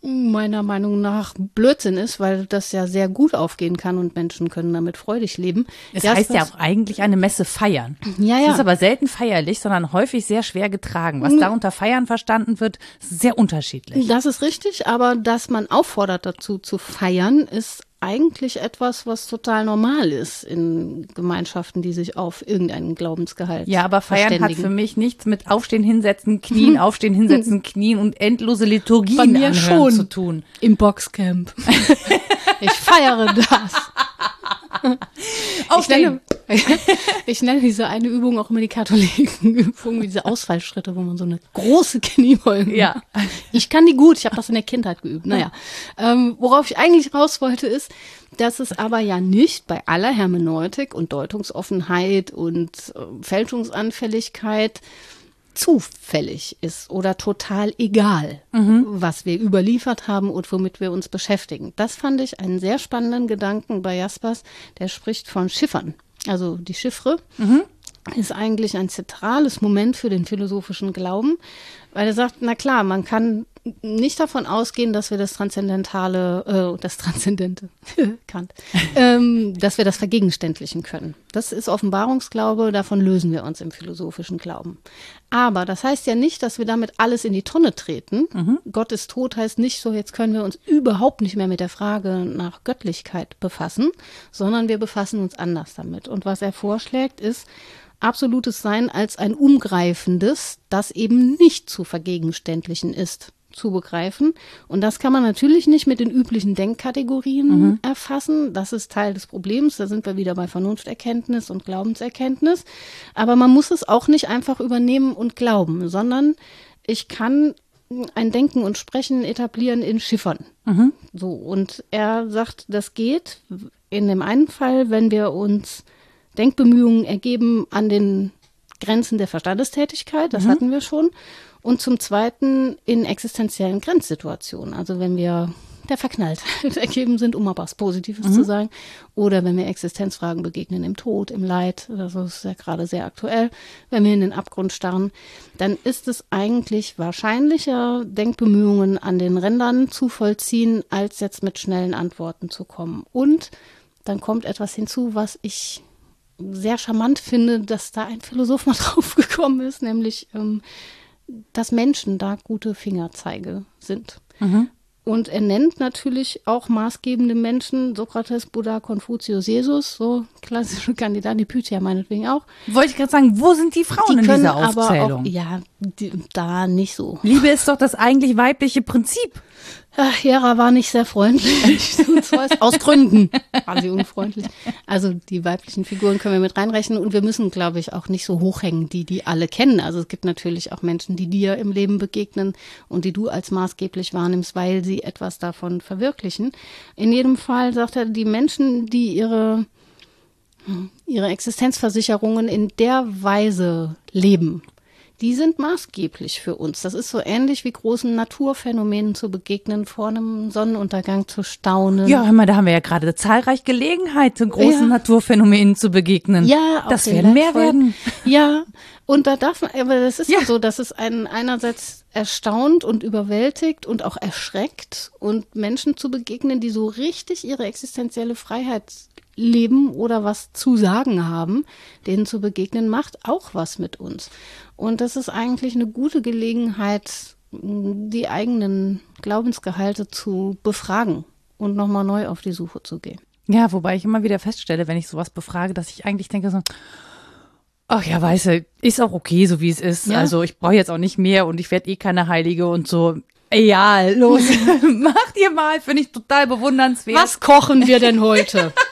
meiner Meinung nach Blödsinn ist, weil das ja sehr gut aufgehen kann und Menschen können damit freudig leben. Es Das, heißt ja auch eigentlich eine Messe feiern. Ja, ja. ist aber selten feierlich, sondern häufig sehr schwer getragen. Was da unter Feiern verstanden wird, ist sehr unterschiedlich. Das ist richtig, aber dass man auffordert dazu zu feiern, ist eigentlich etwas, was total normal ist in Gemeinschaften, die sich auf irgendeinen Glaubensgehalt Ja, aber feiern hat für mich nichts mit Aufstehen, Hinsetzen, Knien, Aufstehen, Hinsetzen, Knien und endlose Liturgien Bei mir anhören schon. zu tun. Im Boxcamp. ich feiere das. Ich nenne, ich nenne diese eine Übung auch immer die Katholikenübung, diese Ausfallschritte, wo man so eine große Kniebeuge Ja. macht. Ich kann die gut, ich habe das in der Kindheit geübt. Naja, ähm, worauf ich eigentlich raus wollte, ist, dass es aber ja nicht bei aller Hermeneutik und Deutungsoffenheit und äh, Fälschungsanfälligkeit zufällig ist oder total egal, was wir überliefert haben und womit wir uns beschäftigen. Das fand ich einen sehr spannenden Gedanken bei Jaspers, der spricht von Schiffern. Also die Chiffre ist eigentlich ein zentrales Moment für den philosophischen Glauben, weil er sagt, na klar, man kann nicht davon ausgehen, dass wir das Transzendentale, äh, das Transzendente, Kant, ähm, dass wir das vergegenständlichen können. Das ist Offenbarungsglaube, davon lösen wir uns im philosophischen Glauben. Aber das heißt ja nicht, dass wir damit alles in die Tonne treten. Gott ist tot heißt nicht so, jetzt können wir uns überhaupt nicht mehr mit der Frage nach Göttlichkeit befassen, sondern wir befassen uns anders damit. Und was er vorschlägt, ist, absolutes Sein als ein umgreifendes, das eben nicht zu vergegenständlichen ist, zu begreifen. Und das kann man natürlich nicht mit den üblichen Denkkategorien erfassen. Das ist Teil des Problems. Da sind wir wieder bei Vernunfterkenntnis und Glaubenserkenntnis. Aber man muss es auch nicht einfach übernehmen und glauben, sondern ich kann ein Denken und Sprechen etablieren in Schiffern. So, und er sagt, das geht in dem einen Fall, wenn wir uns Denkbemühungen ergeben an den Grenzen der Verstandestätigkeit, das hatten wir schon. Und zum Zweiten in existenziellen Grenzsituationen. Also wenn wir der Verknalltheit ergeben sind, um mal was Positives zu sagen, oder wenn wir Existenzfragen begegnen im Tod, im Leid, das ist ja gerade sehr aktuell, wenn wir in den Abgrund starren, dann ist es eigentlich wahrscheinlicher, Denkbemühungen an den Rändern zu vollziehen, als jetzt mit schnellen Antworten zu kommen. Und dann kommt etwas hinzu, was ich sehr charmant finde, dass da ein Philosoph mal drauf gekommen ist, nämlich, ähm, dass Menschen da gute Fingerzeige sind. Und er nennt natürlich auch maßgebende Menschen, Sokrates, Buddha, Konfuzius, Jesus, so klassische Kandidaten, die Pythia meinetwegen auch. Wollte ich gerade sagen, wo sind die Frauen Die in dieser aber Aufzählung? auch, ja, die, da nicht so. Liebe ist doch das eigentlich weibliche Prinzip. Ach, Hera war nicht sehr freundlich. Und zwar ist aus Gründen war sie unfreundlich. Also die weiblichen Figuren können wir mit reinrechnen und wir müssen, glaube ich, auch nicht so hochhängen, die die alle kennen. Also es gibt natürlich auch Menschen, die dir im Leben begegnen und die du als maßgeblich wahrnimmst, weil sie etwas davon verwirklichen. In jedem Fall sagt er, die Menschen, die ihre ihre Existenzversicherungen in der Weise leben, die sind maßgeblich für uns. Das ist so ähnlich wie großen Naturphänomenen zu begegnen, vor einem Sonnenuntergang zu staunen. Ja, hör mal, da haben wir ja gerade zahlreich Gelegenheit, zu großen ja. Naturphänomenen zu begegnen. Ja, das werden mehr werden. Ja, und da darf man, aber das ist ja, ja so, dass es einen einerseits erstaunt und überwältigt und auch erschreckt und Menschen zu begegnen, die so richtig ihre existenzielle Freiheit leben oder was zu sagen haben, denen zu begegnen, macht auch was mit uns. Und das ist eigentlich eine gute Gelegenheit, die eigenen Glaubensgehalte zu befragen und nochmal neu auf die Suche zu gehen. Ja, wobei ich immer wieder feststelle, wenn ich sowas befrage, dass ich eigentlich denke so, ach ja, weißt du, ist auch okay, so wie es ist. Ja. Also ich brauche jetzt auch nicht mehr und ich werde eh keine Heilige und so. Ja, los, macht ihr mal, finde ich total bewundernswert. Was kochen wir denn heute?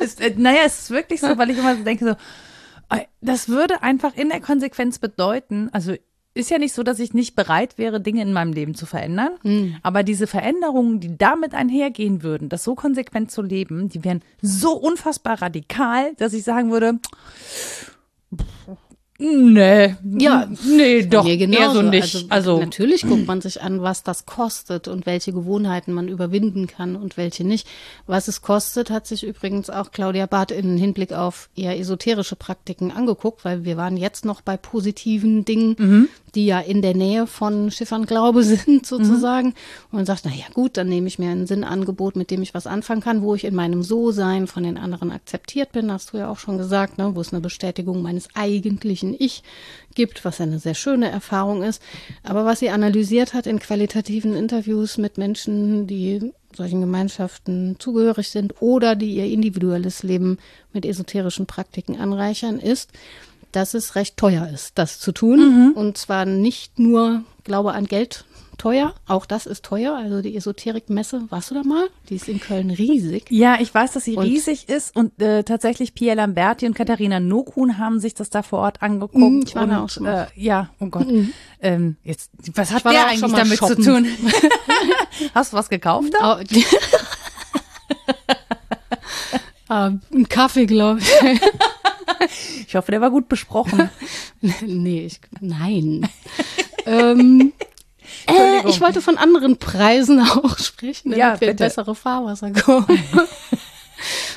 es, äh, naja, es ist wirklich so, weil ich immer so denke, so, äh, das würde einfach in der Konsequenz bedeuten, also ist ja nicht so, dass ich nicht bereit wäre, Dinge in meinem Leben zu verändern. Mhm. Aber diese Veränderungen, die damit einhergehen würden, das so konsequent zu leben, die wären so unfassbar radikal, dass ich sagen würde, Nee, ja, nee, doch, eher so nicht. Also, also, natürlich guckt man sich an, was das kostet und welche Gewohnheiten man überwinden kann und welche nicht. Was es kostet, hat sich übrigens auch Claudia Barth in Hinblick auf eher esoterische Praktiken angeguckt, weil wir waren jetzt noch bei positiven Dingen, mhm. Die ja in der Nähe von Schiffern Glaube sind sozusagen. Mhm. Und man sagt, na ja, gut, dann nehme ich mir ein Sinnangebot, mit dem ich was anfangen kann, wo ich in meinem So-Sein von den anderen akzeptiert bin, hast du ja auch schon gesagt, ne, wo es eine Bestätigung meines eigentlichen Ich gibt, was eine sehr schöne Erfahrung ist. Aber was sie analysiert hat in qualitativen Interviews mit Menschen, die solchen Gemeinschaften zugehörig sind oder die ihr individuelles Leben mit esoterischen Praktiken anreichern, ist, dass es recht teuer ist, das zu tun. Mhm. Und zwar nicht nur Glaube an Geld teuer. Auch das ist teuer. Also die Esoterikmesse, warst du da mal? Die ist in Köln riesig. Ja, ich weiß, dass sie und riesig ist und äh, tatsächlich Pierre Lamberti und Katharina Nokun haben sich das da vor Ort angeguckt. Mhm, ich war und, da auch schon mal. Äh, ja, oh Gott. Mhm. Ähm, jetzt, was hat der eigentlich damit shoppen. zu tun? Hast du was gekauft? Da? Oh, ah, ein Kaffee, glaube ich. ich hoffe, der war gut besprochen. nee, ich, nein. ähm, äh, ich wollte von anderen Preisen auch sprechen, damit ja, wir bessere Fahrwasser kommen.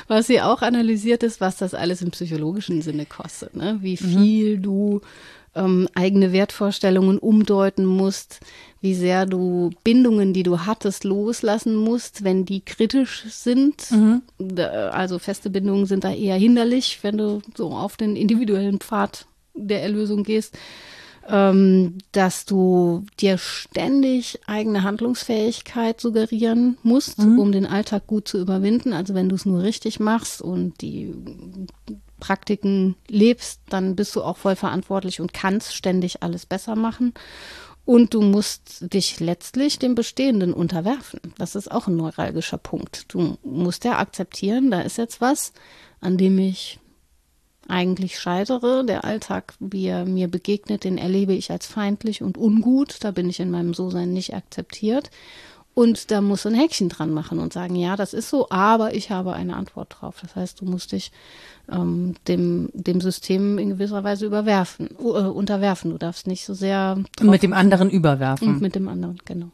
was sie auch analysiert ist, was das alles im psychologischen Sinne kostet, ne? wie mhm. viel mhm. du ähm, eigene Wertvorstellungen umdeuten musst, wie sehr du Bindungen, die du hattest, loslassen musst, wenn die kritisch sind. Mhm. Also feste Bindungen sind da eher hinderlich, wenn du so auf den individuellen Pfad der Erlösung gehst ähm, dass du dir ständig eigene Handlungsfähigkeit suggerieren musst, mhm. um den Alltag gut zu überwinden. Also wenn du es nur richtig machst und die Praktiken lebst, dann bist du auch voll verantwortlich und kannst ständig alles besser machen. Und du musst dich letztlich dem Bestehenden unterwerfen. Das ist auch ein neuralgischer Punkt. Du musst ja akzeptieren, da ist jetzt was, an dem ich eigentlich scheitere. Der Alltag, wie er mir begegnet, den erlebe ich als feindlich und ungut. Da bin ich in meinem So-Sein nicht akzeptiert. Und da muss ein Häkchen dran machen und sagen, ja, das ist so, aber ich habe eine Antwort drauf. Das heißt, du musst dich ähm, dem, dem System in gewisser Weise überwerfen, äh, unterwerfen. Du darfst nicht so sehr. Mit dem anderen überwerfen. Und mit dem anderen, genau.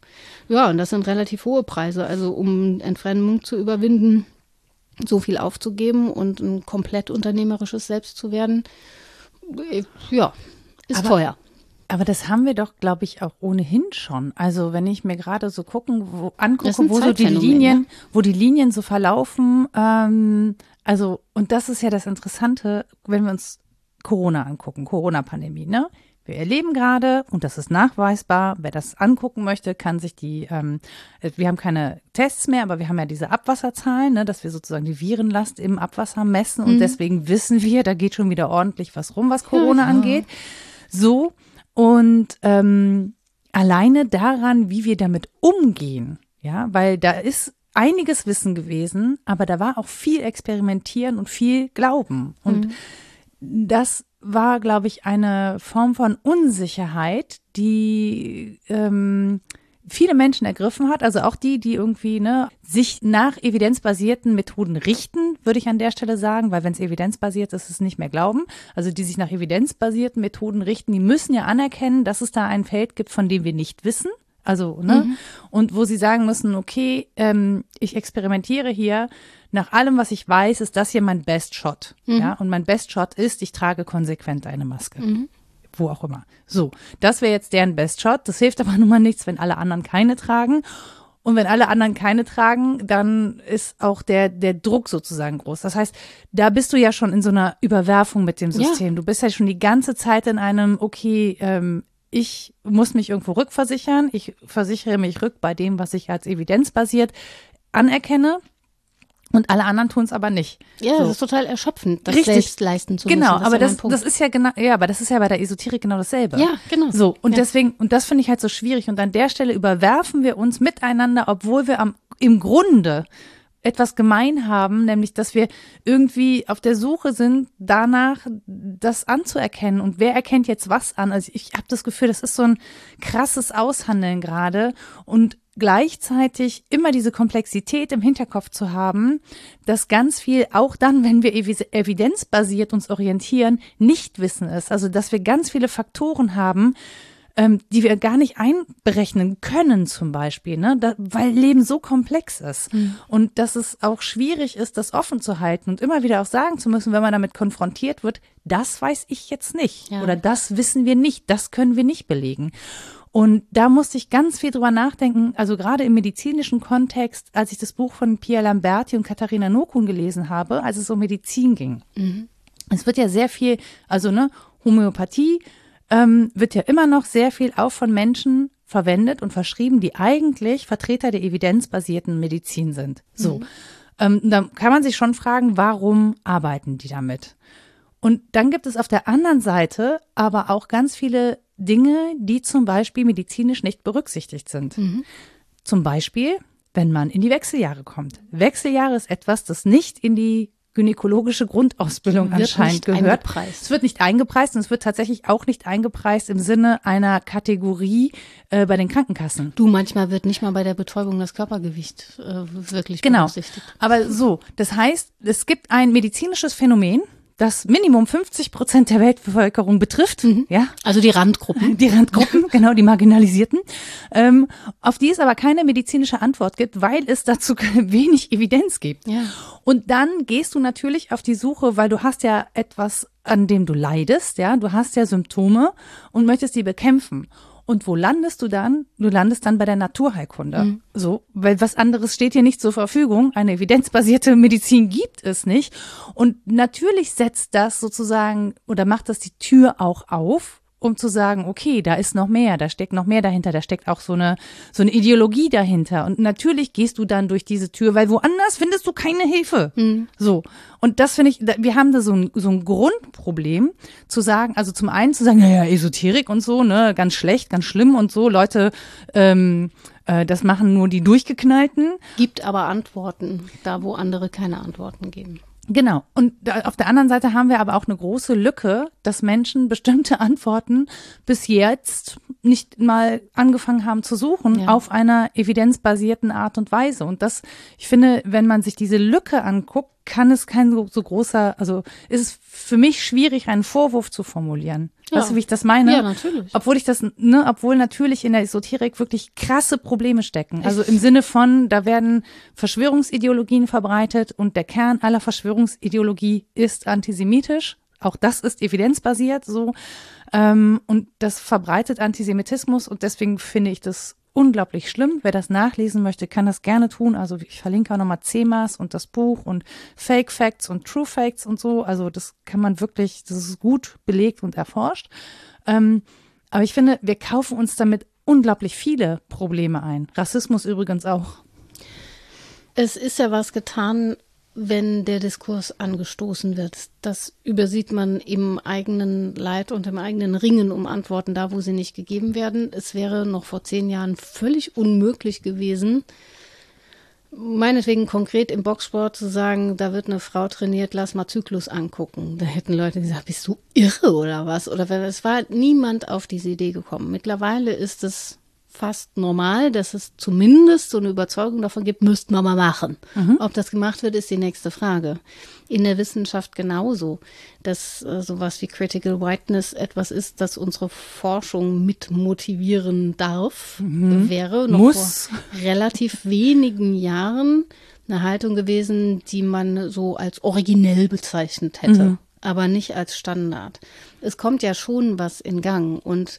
Ja, und das sind relativ hohe Preise. Also um Entfremdung zu überwinden, so viel aufzugeben und ein komplett unternehmerisches Selbst zu werden, äh, ja, ist aber, teuer. Aber das haben wir doch, glaube ich, auch ohnehin schon. Also wenn ich mir gerade so gucken, wo, angucke, wo so die Linien, wo die Linien so verlaufen, ähm, also und das ist ja das Interessante, wenn wir uns Corona angucken, Corona-Pandemie, ne? Wir erleben gerade, und das ist nachweisbar, wer das angucken möchte, kann sich die, ähm, äh, wir haben keine Tests mehr, aber wir haben ja diese Abwasserzahlen, ne, dass wir sozusagen die Virenlast im Abwasser messen und mhm. deswegen wissen wir, da geht schon wieder ordentlich was rum, was Corona ja, angeht. So, und ähm, alleine daran, wie wir damit umgehen, ja, weil da ist einiges Wissen gewesen, aber da war auch viel Experimentieren und viel Glauben. Und mhm. das war, glaube ich, eine Form von Unsicherheit, die, ähm, viele Menschen ergriffen hat, also auch die, die irgendwie ne, sich nach evidenzbasierten Methoden richten, würde ich an der Stelle sagen, weil wenn es evidenzbasiert ist, ist es nicht mehr Glauben. Also die sich nach evidenzbasierten Methoden richten, die müssen ja anerkennen, dass es da ein Feld gibt, von dem wir nicht wissen. Also, ne? Mhm. Und wo sie sagen müssen, okay, ähm, ich experimentiere hier. Nach allem, was ich weiß, ist das hier mein Best Shot. Mhm. Ja, und mein Best Shot ist, ich trage konsequent eine Maske. Mhm. Wo auch immer. So, das wäre jetzt deren Best Shot. Das hilft aber nun mal nichts, wenn alle anderen keine tragen. Und wenn alle anderen keine tragen, dann ist auch der, der Druck sozusagen groß. Das heißt, da bist du ja schon in so einer Überwerfung mit dem System. Ja. Du bist ja schon die ganze Zeit in einem, okay, ähm, ich muss mich irgendwo rückversichern. Ich versichere mich rück bei dem, was ich als evidenzbasiert anerkenne. Und alle anderen tun es aber nicht. Ja, so. das ist total erschöpfend, das Richtig. selbst leisten zu genau, müssen. Genau, aber das, das ist ja genau, ja, aber das ist ja bei der Esoterik genau dasselbe. Ja, genau. So, und ja. deswegen, und das finde ich halt so schwierig. Und an der Stelle überwerfen wir uns miteinander, obwohl wir am, im Grunde etwas gemein haben, nämlich dass wir irgendwie auf der Suche sind, danach das anzuerkennen. Und wer erkennt jetzt was an? Also ich habe das Gefühl, das ist so ein krasses Aushandeln gerade und gleichzeitig immer diese Komplexität im Hinterkopf zu haben, dass ganz viel, auch dann, wenn wir evidenzbasiert uns orientieren, nicht wissen ist. Also dass wir ganz viele Faktoren haben, ähm, die wir gar nicht einberechnen können zum Beispiel, ne? Da, weil Leben so komplex ist mhm. und dass es auch schwierig ist, das offen zu halten und immer wieder auch sagen zu müssen, wenn man damit konfrontiert wird, das weiß ich jetzt nicht ja. oder das wissen wir nicht, das können wir nicht belegen. Und da musste ich ganz viel drüber nachdenken, also gerade im medizinischen Kontext, als ich das Buch von Pia Lamberti und Katharina Nokun gelesen habe, als es um Medizin ging. Mhm. Es wird ja sehr viel, also ne, Homöopathie, ähm, wird ja immer noch sehr viel auch von Menschen verwendet und verschrieben, die eigentlich Vertreter der evidenzbasierten Medizin sind. So. Mhm. Ähm, da kann man sich schon fragen, warum arbeiten die damit? Und dann gibt es auf der anderen Seite aber auch ganz viele Dinge, die zum Beispiel medizinisch nicht berücksichtigt sind. Mhm. Zum Beispiel, wenn man in die Wechseljahre kommt. Wechseljahre ist etwas, das nicht in die gynäkologische Grundausbildung wird anscheinend gehört. Eingepreist. Es wird nicht eingepreist und es wird tatsächlich auch nicht eingepreist im Sinne einer Kategorie äh, bei den Krankenkassen. Du, manchmal wird nicht mal bei der Betäubung das Körpergewicht äh, wirklich genau. berücksichtigt. Aber so, das heißt, es gibt ein medizinisches Phänomen, das Minimum 50 Prozent der Weltbevölkerung betrifft. Mhm. Ja. Also die Randgruppen. Die Randgruppen, genau, die Marginalisierten. Ähm, auf die es aber keine medizinische Antwort gibt, weil es dazu wenig Evidenz gibt. Ja. Und dann gehst du natürlich auf die Suche, weil du hast ja etwas, an dem du leidest, ja, du hast ja Symptome und möchtest die bekämpfen. Und wo landest du dann? Du landest dann bei der Naturheilkunde. Mhm. So, weil was anderes steht hier nicht zur Verfügung. Eine evidenzbasierte Medizin gibt es nicht. Und natürlich setzt das sozusagen oder macht das die Tür auch auf um zu sagen, okay, da ist noch mehr, da steckt noch mehr dahinter, da steckt auch so eine, so eine Ideologie dahinter. Und natürlich gehst du dann durch diese Tür, weil woanders findest du keine Hilfe. Mhm. So. Und das finde ich, wir haben da so ein, so ein Grundproblem zu sagen, also zum einen zu sagen, naja, Esoterik und so, ne, ganz schlecht, ganz schlimm und so, Leute, ähm, äh, das machen nur die Durchgeknallten. Gibt aber Antworten, da wo andere keine Antworten geben. Genau. Und da, auf der anderen Seite haben wir aber auch eine große Lücke, dass Menschen bestimmte Antworten bis jetzt nicht mal angefangen haben zu suchen ja. auf einer evidenzbasierten Art und Weise. Und das, ich finde, wenn man sich diese Lücke anguckt, kann es kein so, so großer, also ist es für mich schwierig, einen Vorwurf zu formulieren. Ja. Weißt du, wie ich das meine? Ja, natürlich. Obwohl ich das, ne, obwohl natürlich in der Esoterik wirklich krasse Probleme stecken. Also im Sinne von, da werden Verschwörungsideologien verbreitet und der Kern aller Verschwörungsideologie ist antisemitisch. Auch das ist evidenzbasiert so. Ähm, und das verbreitet Antisemitismus und deswegen finde ich das unglaublich schlimm. Wer das nachlesen möchte, kann das gerne tun. Also ich verlinke auch nochmal CEMAS und das Buch und Fake Facts und True Facts und so. Also das kann man wirklich, das ist gut belegt und erforscht. Ähm, aber ich finde, wir kaufen uns damit unglaublich viele Probleme ein. Rassismus übrigens auch. Es ist ja was getan wenn der Diskurs angestoßen wird. Das übersieht man im eigenen Leid und im eigenen Ringen um Antworten da, wo sie nicht gegeben werden. Es wäre noch vor zehn Jahren völlig unmöglich gewesen, meinetwegen konkret im Boxsport zu sagen, da wird eine Frau trainiert, lass mal Zyklus angucken. Da hätten Leute gesagt, bist du irre oder was? Oder es war niemand auf diese Idee gekommen. Mittlerweile ist es fast normal, dass es zumindest so eine Überzeugung davon gibt, müssten wir mal machen. Mhm. Ob das gemacht wird, ist die nächste Frage. In der Wissenschaft genauso, dass äh, sowas wie Critical Whiteness etwas ist, das unsere Forschung mit motivieren darf, mhm. wäre noch Muss. vor relativ wenigen Jahren eine Haltung gewesen, die man so als originell bezeichnet hätte, mhm. aber nicht als Standard. Es kommt ja schon was in Gang und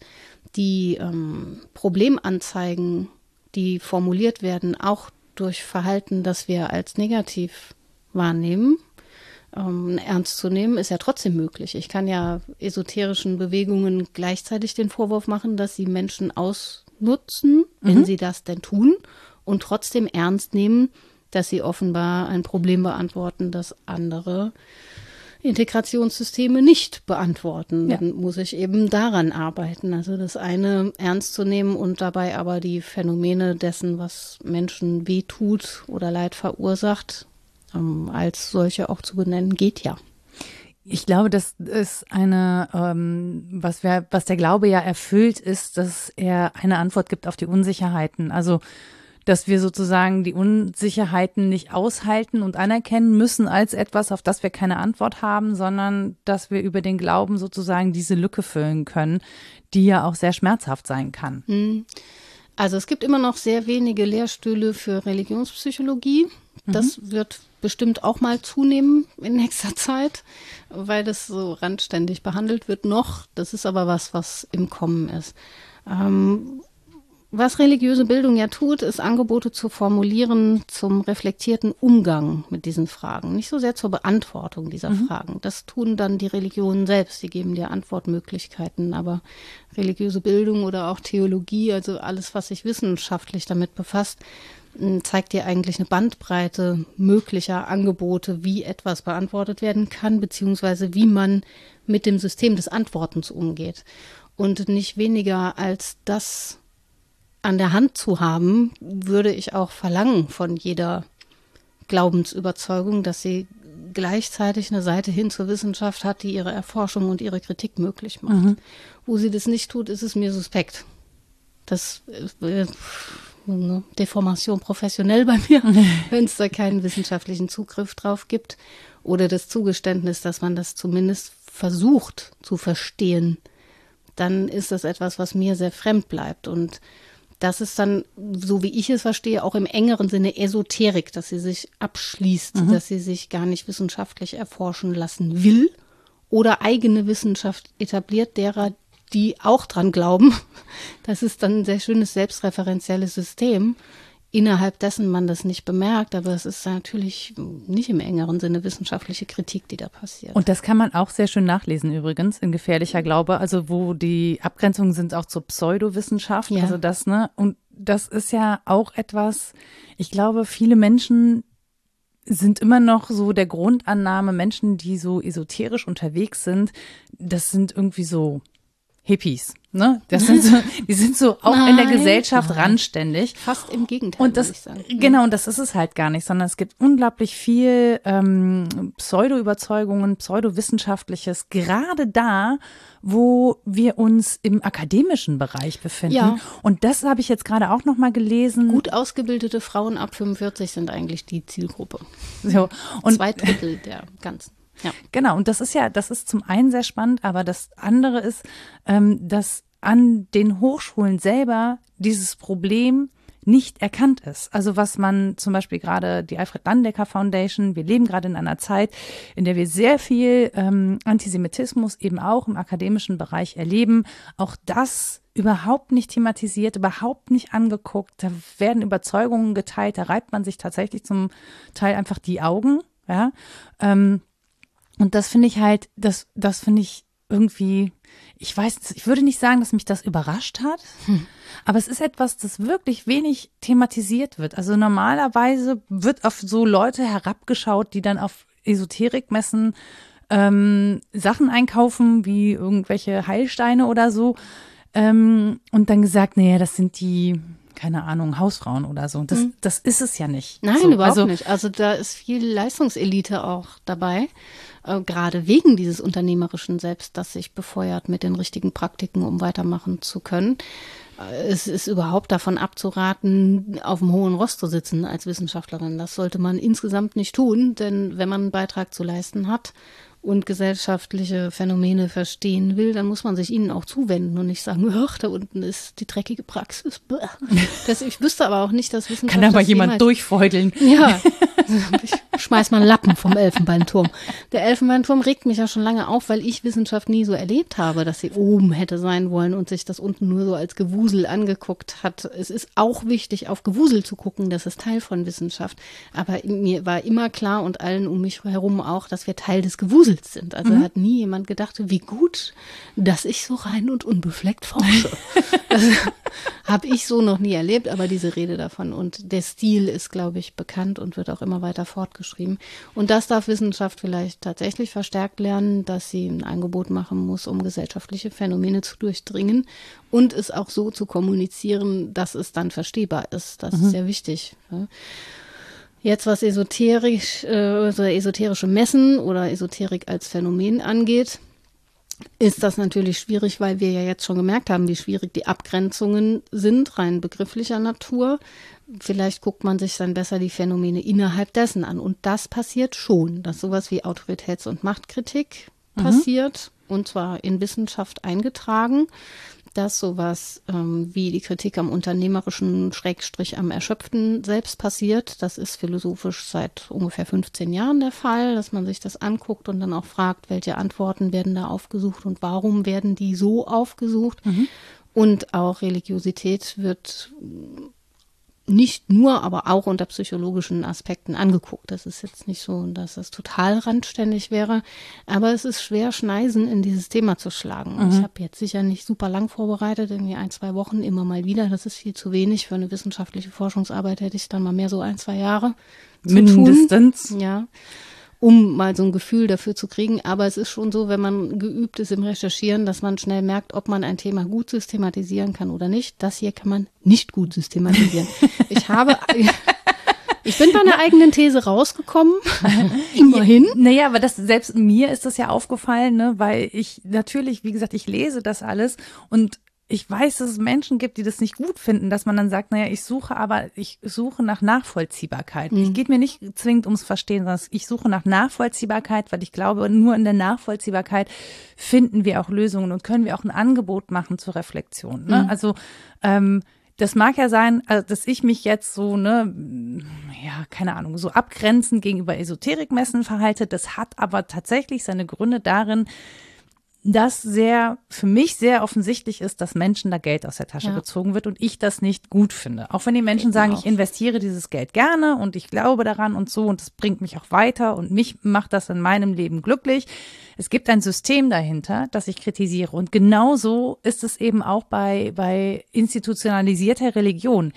die ähm, Problemanzeigen, die formuliert werden, auch durch Verhalten, das wir als negativ wahrnehmen, ähm, ernst zu nehmen, ist ja trotzdem möglich. Ich kann ja esoterischen Bewegungen gleichzeitig den Vorwurf machen, dass sie Menschen ausnutzen, wenn mhm. sie das denn tun, und trotzdem ernst nehmen, dass sie offenbar ein Problem beantworten, das andere Integrationssysteme nicht beantworten. Ja. Dann muss ich eben daran arbeiten. Also das eine ernst zu nehmen und dabei aber die Phänomene dessen, was Menschen wehtut oder Leid verursacht, ähm, als solche auch zu benennen, geht ja. Ich glaube, das ist eine, ähm, was, wir, was der Glaube ja erfüllt, ist, dass er eine Antwort gibt auf die Unsicherheiten. Also dass wir sozusagen die Unsicherheiten nicht aushalten und anerkennen müssen als etwas, auf das wir keine Antwort haben, sondern dass wir über den Glauben sozusagen diese Lücke füllen können, die ja auch sehr schmerzhaft sein kann. Hm. Also es gibt immer noch sehr wenige Lehrstühle für Religionspsychologie. Das mhm. wird bestimmt auch mal zunehmen in nächster Zeit, weil das so randständig behandelt wird noch. Das ist aber was, was im Kommen ist. Ähm, was religiöse Bildung ja tut, ist Angebote zu formulieren zum reflektierten Umgang mit diesen Fragen. Nicht so sehr zur Beantwortung dieser mhm. Fragen. Das tun dann die Religionen selbst. Die geben dir Antwortmöglichkeiten. Aber religiöse Bildung oder auch Theologie, also alles, was sich wissenschaftlich damit befasst, zeigt dir eigentlich eine Bandbreite möglicher Angebote, wie etwas beantwortet werden kann, beziehungsweise wie man mit dem System des Antwortens umgeht. Und nicht weniger als das an der Hand zu haben, würde ich auch verlangen von jeder Glaubensüberzeugung, dass sie gleichzeitig eine Seite hin zur Wissenschaft hat, die ihre Erforschung und ihre Kritik möglich macht. Mhm. Wo sie das nicht tut, ist es mir suspekt. Das ist äh, eine Deformation professionell bei mir, wenn es da keinen wissenschaftlichen Zugriff drauf gibt. Oder das Zugeständnis, dass man das zumindest versucht zu verstehen, dann ist das etwas, was mir sehr fremd bleibt. Und das ist dann, so wie ich es verstehe, auch im engeren Sinne Esoterik, dass sie sich abschließt, mhm. dass sie sich gar nicht wissenschaftlich erforschen lassen will oder eigene Wissenschaft etabliert, derer, die auch dran glauben. Das ist dann ein sehr schönes selbstreferenzielles System innerhalb dessen man das nicht bemerkt, aber es ist natürlich nicht im engeren Sinne wissenschaftliche Kritik, die da passiert. Und das kann man auch sehr schön nachlesen übrigens in gefährlicher Glaube, also wo die Abgrenzungen sind auch zur Pseudowissenschaft, ja. also das, ne? Und das ist ja auch etwas, ich glaube, viele Menschen sind immer noch so der Grundannahme, Menschen, die so esoterisch unterwegs sind, das sind irgendwie so Hippies. Ne? Das sind so, die sind so auch Nein. in der Gesellschaft Nein. randständig. Fast im Gegenteil. Und das, genau, und das ist es halt gar nicht, sondern es gibt unglaublich viel ähm, Pseudo-Überzeugungen, Pseudowissenschaftliches, gerade da, wo wir uns im akademischen Bereich befinden. Ja. Und das habe ich jetzt gerade auch noch mal gelesen. Gut ausgebildete Frauen ab 45 sind eigentlich die Zielgruppe. So. Und Zwei Drittel der ganzen. Ja. Genau, und das ist ja, das ist zum einen sehr spannend, aber das andere ist, ähm, dass an den Hochschulen selber dieses Problem nicht erkannt ist. Also was man zum Beispiel gerade die Alfred Landecker Foundation, wir leben gerade in einer Zeit, in der wir sehr viel ähm, Antisemitismus eben auch im akademischen Bereich erleben. Auch das überhaupt nicht thematisiert, überhaupt nicht angeguckt. Da werden Überzeugungen geteilt, da reibt man sich tatsächlich zum Teil einfach die Augen. Ja, ähm, und das finde ich halt, das, das finde ich irgendwie, ich weiß, ich würde nicht sagen, dass mich das überrascht hat, hm. aber es ist etwas, das wirklich wenig thematisiert wird. Also normalerweise wird auf so Leute herabgeschaut, die dann auf Esoterikmessen ähm, Sachen einkaufen, wie irgendwelche Heilsteine oder so. Ähm, und dann gesagt, naja, das sind die, keine Ahnung, Hausfrauen oder so. Das, hm. das ist es ja nicht. Nein, so, überhaupt also, nicht. Also da ist viel Leistungselite auch dabei äh, gerade wegen dieses unternehmerischen Selbst, das sich befeuert mit den richtigen Praktiken, um weitermachen zu können. es ist überhaupt davon abzuraten, auf dem hohen Ross zu sitzen als Wissenschaftlerin. Das sollte man insgesamt nicht tun, denn wenn man einen Beitrag zu leisten hat und gesellschaftliche Phänomene verstehen will, dann muss man sich ihnen auch zuwenden und nicht sagen, ach, da unten ist die dreckige Praxis. Das, ich wüsste aber auch nicht, dass Wissenschaft. Kann aber jemand durchfeudeln. Ja, ich schmeiß mal einen Lappen vom Elfenbeinturm. Der Elfenbeinturm regt mich ja schon lange auf, weil ich Wissenschaft nie so erlebt habe, dass sie oben hätte sein wollen und sich das unten nur so als Gewusel angeguckt hat. Es ist auch wichtig, auf Gewusel zu gucken, das ist Teil von Wissenschaft. Aber mir war immer klar und allen um mich herum auch, dass wir Teil des Gewusels sind. Also mhm. hat nie jemand gedacht, wie gut, dass ich so rein und unbefleckt forsche. das habe ich so noch nie erlebt, aber diese Rede davon und der Stil ist, glaube ich, bekannt und wird auch immer weiter fortgeschrieben. Und das darf Wissenschaft vielleicht tatsächlich verstärkt lernen, dass sie ein Angebot machen muss, um gesellschaftliche Phänomene zu durchdringen und es auch so zu kommunizieren, dass es dann verstehbar ist. Das mhm. ist sehr wichtig. Jetzt was esoterisch, äh, also esoterische Messen oder Esoterik als Phänomen angeht, ist das natürlich schwierig, weil wir ja jetzt schon gemerkt haben, wie schwierig die Abgrenzungen sind, rein begrifflicher Natur. Vielleicht guckt man sich dann besser die Phänomene innerhalb dessen an. Und das passiert schon, dass sowas wie Autoritäts- und Machtkritik mhm. passiert, und zwar in Wissenschaft eingetragen dass sowas ähm, wie die Kritik am unternehmerischen Schrägstrich am Erschöpften selbst passiert. Das ist philosophisch seit ungefähr 15 Jahren der Fall, dass man sich das anguckt und dann auch fragt, welche Antworten werden da aufgesucht und warum werden die so aufgesucht. Mhm. Und auch Religiosität wird nicht nur, aber auch unter psychologischen Aspekten angeguckt. Das ist jetzt nicht so, dass das total randständig wäre, aber es ist schwer, Schneisen in dieses Thema zu schlagen. Mhm. Ich habe jetzt sicher nicht super lang vorbereitet, irgendwie ein, zwei Wochen immer mal wieder. Das ist viel zu wenig. Für eine wissenschaftliche Forschungsarbeit hätte ich dann mal mehr so ein, zwei Jahre. Mindestens. Ja um mal so ein Gefühl dafür zu kriegen. Aber es ist schon so, wenn man geübt ist im Recherchieren, dass man schnell merkt, ob man ein Thema gut systematisieren kann oder nicht. Das hier kann man nicht gut systematisieren. ich habe. Ich bin bei einer eigenen These rausgekommen. Immerhin. Naja, aber das, selbst mir ist das ja aufgefallen, ne, weil ich natürlich, wie gesagt, ich lese das alles und ich weiß, dass es Menschen gibt, die das nicht gut finden, dass man dann sagt, naja, ich suche aber, ich suche nach Nachvollziehbarkeit. Mhm. Es geht mir nicht zwingend ums Verstehen, sondern ich suche nach Nachvollziehbarkeit, weil ich glaube, nur in der Nachvollziehbarkeit finden wir auch Lösungen und können wir auch ein Angebot machen zur Reflexion. Ne? Mhm. Also ähm, das mag ja sein, also, dass ich mich jetzt so, ne, ja, keine Ahnung, so abgrenzend gegenüber Esoterikmessen verhalte. Das hat aber tatsächlich seine Gründe darin, das sehr, für mich sehr offensichtlich ist, dass Menschen da Geld aus der Tasche ja. gezogen wird und ich das nicht gut finde. Auch wenn die Menschen sagen, ich investiere dieses Geld gerne und ich glaube daran und so und es bringt mich auch weiter und mich macht das in meinem Leben glücklich. Es gibt ein System dahinter, das ich kritisiere und genauso ist es eben auch bei, bei institutionalisierter Religion.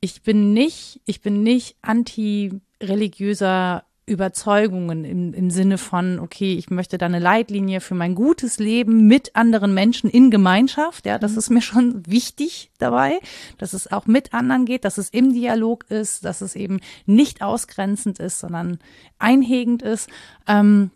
Ich bin nicht, ich bin nicht anti-religiöser Überzeugungen im, im Sinne von, okay, ich möchte da eine Leitlinie für mein gutes Leben mit anderen Menschen in Gemeinschaft. Ja, das mhm. ist mir schon wichtig dabei, dass es auch mit anderen geht, dass es im Dialog ist, dass es eben nicht ausgrenzend ist, sondern einhegend ist. Ähm,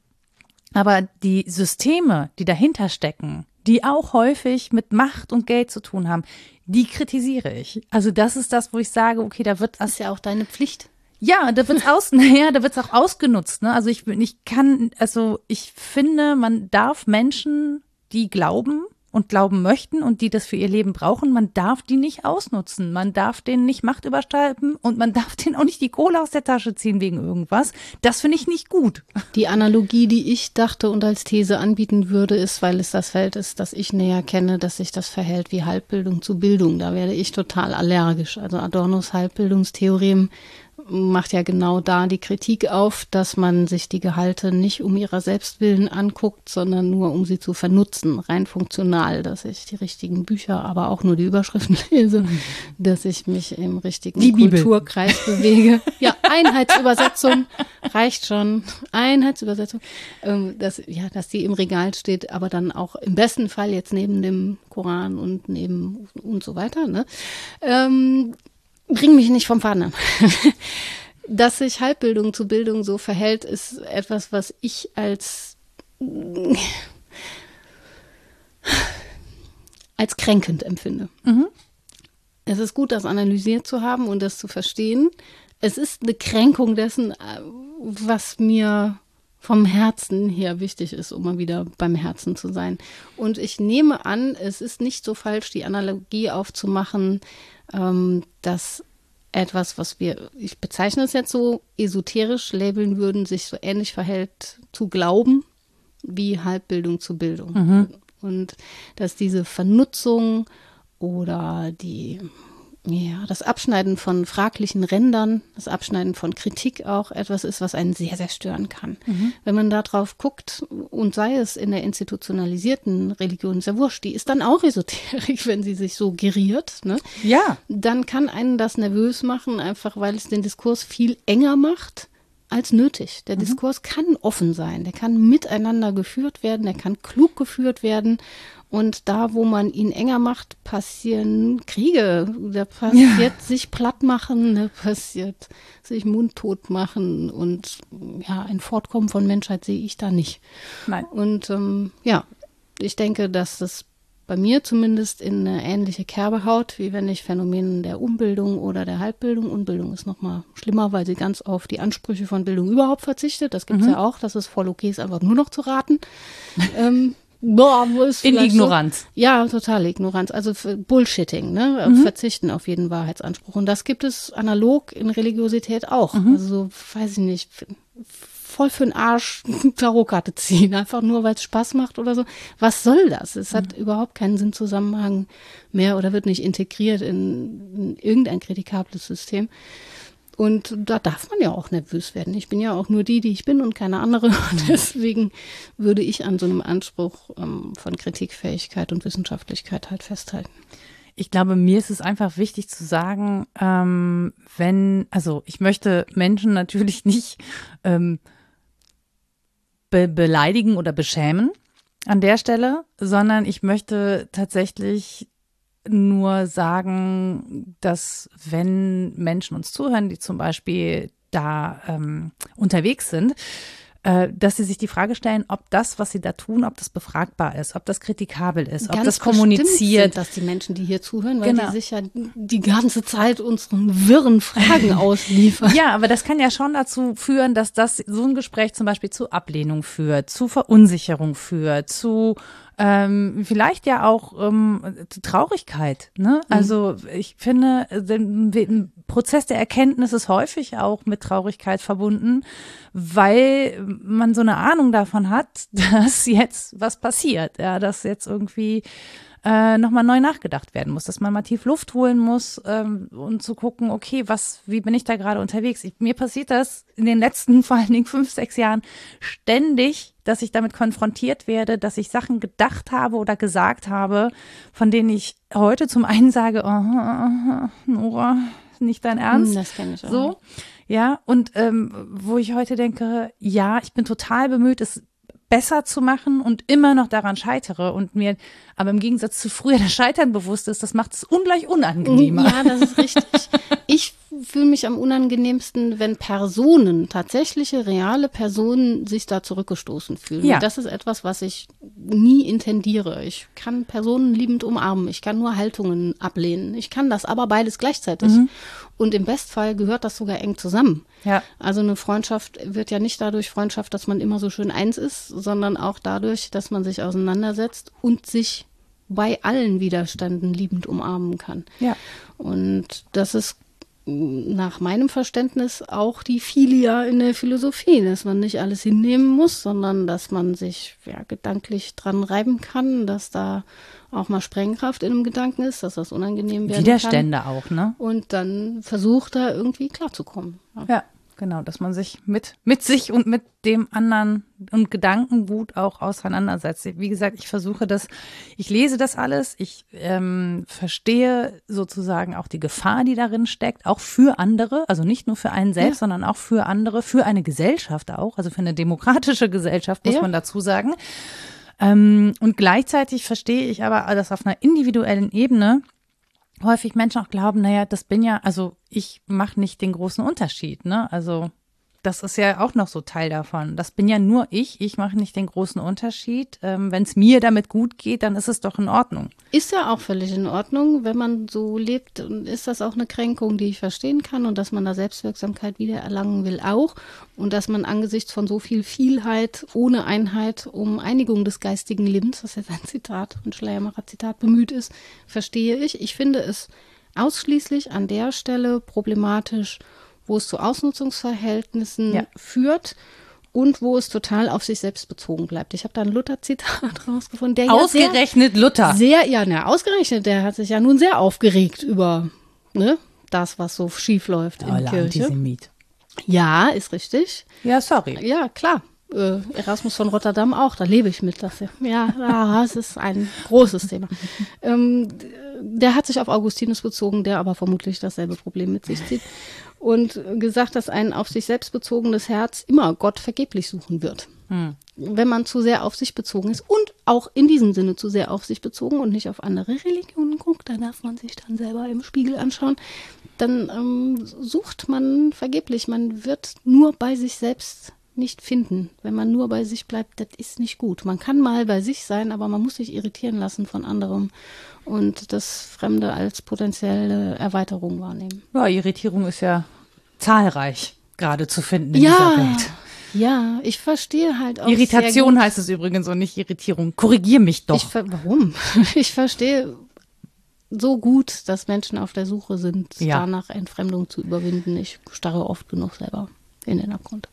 aber die Systeme, die dahinter stecken, die auch häufig mit Macht und Geld zu tun haben, die kritisiere ich. Also das ist das, wo ich sage, okay, da wird das ist ja auch deine Pflicht. Ja, da wird's aus, naja, da wird's auch ausgenutzt. Ne? Also ich, ich kann, also ich finde, man darf Menschen, die glauben und glauben möchten und die das für ihr Leben brauchen, man darf die nicht ausnutzen. Man darf denen nicht Macht überstülpen und man darf denen auch nicht die Kohle aus der Tasche ziehen wegen irgendwas. Das finde ich nicht gut. Die Analogie, die ich dachte und als These anbieten würde, ist, weil es das Feld ist, das ich näher kenne, dass sich das verhält wie Halbbildung zu Bildung. Da werde ich total allergisch. Also Adornos Halbbildungstheorem macht ja genau da die Kritik auf, dass man sich die Gehalte nicht um ihrer Selbstwillen anguckt, sondern nur um sie zu vernutzen, rein funktional, dass ich die richtigen Bücher, aber auch nur die Überschriften lese, dass ich mich im richtigen die Kulturkreis bewege. Ja, Einheitsübersetzung reicht schon. Einheitsübersetzung, ähm, dass, ja, dass die im Regal steht, aber dann auch im besten Fall jetzt neben dem Koran und neben und so weiter. Ne? Ähm, bring mich nicht vom Faden ab. Dass sich Halbbildung zu Bildung so verhält, ist etwas, was ich als als kränkend empfinde. Mhm. Es ist gut, das analysiert zu haben und das zu verstehen. Es ist eine Kränkung dessen, äh, was mir vom Herzen her wichtig ist, um mal wieder beim Herzen zu sein. Und ich nehme an, es ist nicht so falsch, die Analogie aufzumachen, ähm, dass etwas, was wir, ich bezeichne es jetzt so, esoterisch labeln würden, sich so ähnlich verhält zu glauben wie Halbbildung zu Bildung. Mhm. Und dass diese Vernutzung oder die ja, das Abschneiden von fraglichen Rändern, das Abschneiden von Kritik auch etwas ist, was einen sehr, sehr stören kann. Mhm. Wenn man darauf guckt, und sei es in der institutionalisierten Religion, ist ja wurscht, die ist dann auch esoterisch, wenn sie sich so geriert, ne? Ja. Dann kann einen das nervös machen, einfach weil es den Diskurs viel enger macht als nötig. Der mhm. Diskurs kann offen sein, der kann miteinander geführt werden, der kann klug geführt werden und da, wo man ihn enger macht, passieren Kriege. Da passiert ja. sich platt machen, da passiert sich mundtot machen. Und ja, ein Fortkommen von Menschheit sehe ich da nicht. Nein. Und ähm, ja, ich denke, dass das bei mir zumindest in eine ähnliche Kerbe haut, wie wenn ich Phänomenen der Umbildung oder der Halbbildung, Unbildung ist nochmal schlimmer, weil sie ganz auf die Ansprüche von Bildung überhaupt verzichtet. Das gibt es mhm. ja auch, dass es voll okay ist, einfach nur noch zu raten. ähm, Boah, In Ignoranz. So? Ja, total Ignoranz. Also Bullshitting, ne? Mhm. Verzichten auf jeden Wahrheitsanspruch. Und das gibt es analog in Religiosität auch. Mhm. Also, weiß ich nicht, voll für den Arsch Tarotkarte ziehen, einfach nur, weil es Spaß macht oder so. Was soll das? Es hat mhm. überhaupt keinen Sinnzusammenhang mehr oder wird nicht integriert in, in irgendein kritikables System. Und da darf man ja auch nervös werden. Ich bin ja auch nur die, die ich bin und keine andere. Deswegen würde ich an so einem Anspruch ähm, von Kritikfähigkeit und Wissenschaftlichkeit halt festhalten. Ich glaube, mir ist es einfach wichtig zu sagen, ähm, wenn, also ich möchte Menschen natürlich nicht ähm, be beleidigen oder beschämen an der Stelle, sondern ich möchte tatsächlich nur sagen, dass wenn Menschen uns zuhören, die zum Beispiel da ähm, unterwegs sind, äh, dass sie sich die Frage stellen, ob das, was sie da tun, ob das befragbar ist, ob das kritikabel ist, Ganz ob das kommuniziert. Sind das die Menschen, die hier zuhören, weil genau. die sich ja die ganze Zeit unseren wirren Fragen ausliefern. Ja, aber das kann ja schon dazu führen, dass das so ein Gespräch zum Beispiel zu Ablehnung führt, zu Verunsicherung führt, zu ähm, vielleicht ja auch ähm, Traurigkeit. Ne? Mhm. Also ich finde, ein Prozess der Erkenntnis ist häufig auch mit Traurigkeit verbunden, weil man so eine Ahnung davon hat, dass jetzt was passiert, ja, dass jetzt irgendwie äh, nochmal neu nachgedacht werden muss, dass man mal tief Luft holen muss ähm, und zu gucken, okay, was, wie bin ich da gerade unterwegs? Ich, mir passiert das in den letzten vor allen Dingen fünf, sechs Jahren ständig, dass ich damit konfrontiert werde, dass ich Sachen gedacht habe oder gesagt habe, von denen ich heute zum einen sage, oh, Nora, nicht dein Ernst. Das kenne ich auch. So, ja, und ähm, wo ich heute denke, ja, ich bin total bemüht, es besser zu machen und immer noch daran scheitere und mir aber im Gegensatz zu früher das Scheitern bewusst ist, das macht es ungleich unangenehmer. Ja, das ist richtig. ich fühle mich am unangenehmsten, wenn Personen, tatsächliche, reale Personen sich da zurückgestoßen fühlen. Ja. das ist etwas, was ich nie intendiere. Ich kann Personen liebend umarmen. Ich kann nur Haltungen ablehnen. Ich kann das aber beides gleichzeitig. Mhm. Und im Bestfall gehört das sogar eng zusammen. Ja. Also eine Freundschaft wird ja nicht dadurch Freundschaft, dass man immer so schön eins ist, sondern auch dadurch, dass man sich auseinandersetzt und sich bei allen Widerständen liebend umarmen kann. Ja. Und das ist nach meinem Verständnis auch die Filia in der Philosophie, dass man nicht alles hinnehmen muss, sondern dass man sich ja, gedanklich dran reiben kann, dass da auch mal Sprengkraft in einem Gedanken ist, dass das unangenehm werden Widerstände kann. auch, ne? Und dann versucht da irgendwie klarzukommen. Ja. ja. Genau, dass man sich mit, mit sich und mit dem anderen und Gedankengut auch auseinandersetzt. Wie gesagt, ich versuche das, ich lese das alles, ich ähm, verstehe sozusagen auch die Gefahr, die darin steckt, auch für andere, also nicht nur für einen selbst, ja. sondern auch für andere, für eine Gesellschaft auch, also für eine demokratische Gesellschaft, muss ja. man dazu sagen. Ähm, und gleichzeitig verstehe ich aber, dass auf einer individuellen Ebene häufig Menschen auch glauben, naja, das bin ja, also ich mache nicht den großen Unterschied, ne? Also Das ist ja auch noch so Teil davon. Das bin ja nur ich. Ich mache nicht den großen Unterschied. Ähm, Wenn es mir damit gut geht, dann ist es doch in Ordnung. Ist ja auch völlig in Ordnung, wenn man so lebt, ist das auch eine Kränkung, die ich verstehen kann und dass man da Selbstwirksamkeit wieder erlangen will auch und dass man angesichts von so viel Vielheit ohne Einheit um Einigung des geistigen Lebens, was jetzt ein Zitat, ein Schleiermacher Zitat bemüht ist, verstehe ich. Ich finde es ausschließlich an der Stelle problematisch, wo es zu Ausnutzungsverhältnissen Ja. führt und wo es total auf sich selbst bezogen bleibt. Ich habe da ein Luther-Zitat rausgefunden, der ja sehr, Ausgerechnet Luther. sehr, ja, na, ausgerechnet, der hat sich ja nun sehr aufgeregt über ne, das, was so schief läuft in Toller Kirche. Antisemit. Ja, ist richtig. Ja, sorry. Ja, klar. Äh, Erasmus von Rotterdam auch, da lebe ich mit. Das, ja, ja, es ist ein großes Thema. Ähm, der hat sich auf Augustinus bezogen, der aber vermutlich dasselbe Problem mit sich zieht. Und gesagt, dass ein auf sich selbst bezogenes Herz immer Gott vergeblich suchen wird. Wenn man zu sehr auf sich bezogen ist und auch in diesem Sinne zu sehr auf sich bezogen und nicht auf andere Religionen guckt, da darf man sich dann selber im Spiegel anschauen, dann ähm, sucht man vergeblich. Man wird nur bei sich selbst nicht finden. Wenn man nur bei sich bleibt, das ist nicht gut. Man kann mal bei sich sein, aber man muss sich irritieren lassen von anderem und das Fremde als potenzielle Erweiterung wahrnehmen. Ja, Irritierung ist ja zahlreich gerade zu finden in dieser Ja, Welt. ja, ich verstehe halt auch Irritation heißt es übrigens und nicht Irritierung. Korrigier mich doch. Ich, warum? Ich verstehe so gut, dass Menschen auf der Suche sind, Ja. danach Entfremdung zu überwinden. Ich starre oft genug selber in den Abgrund.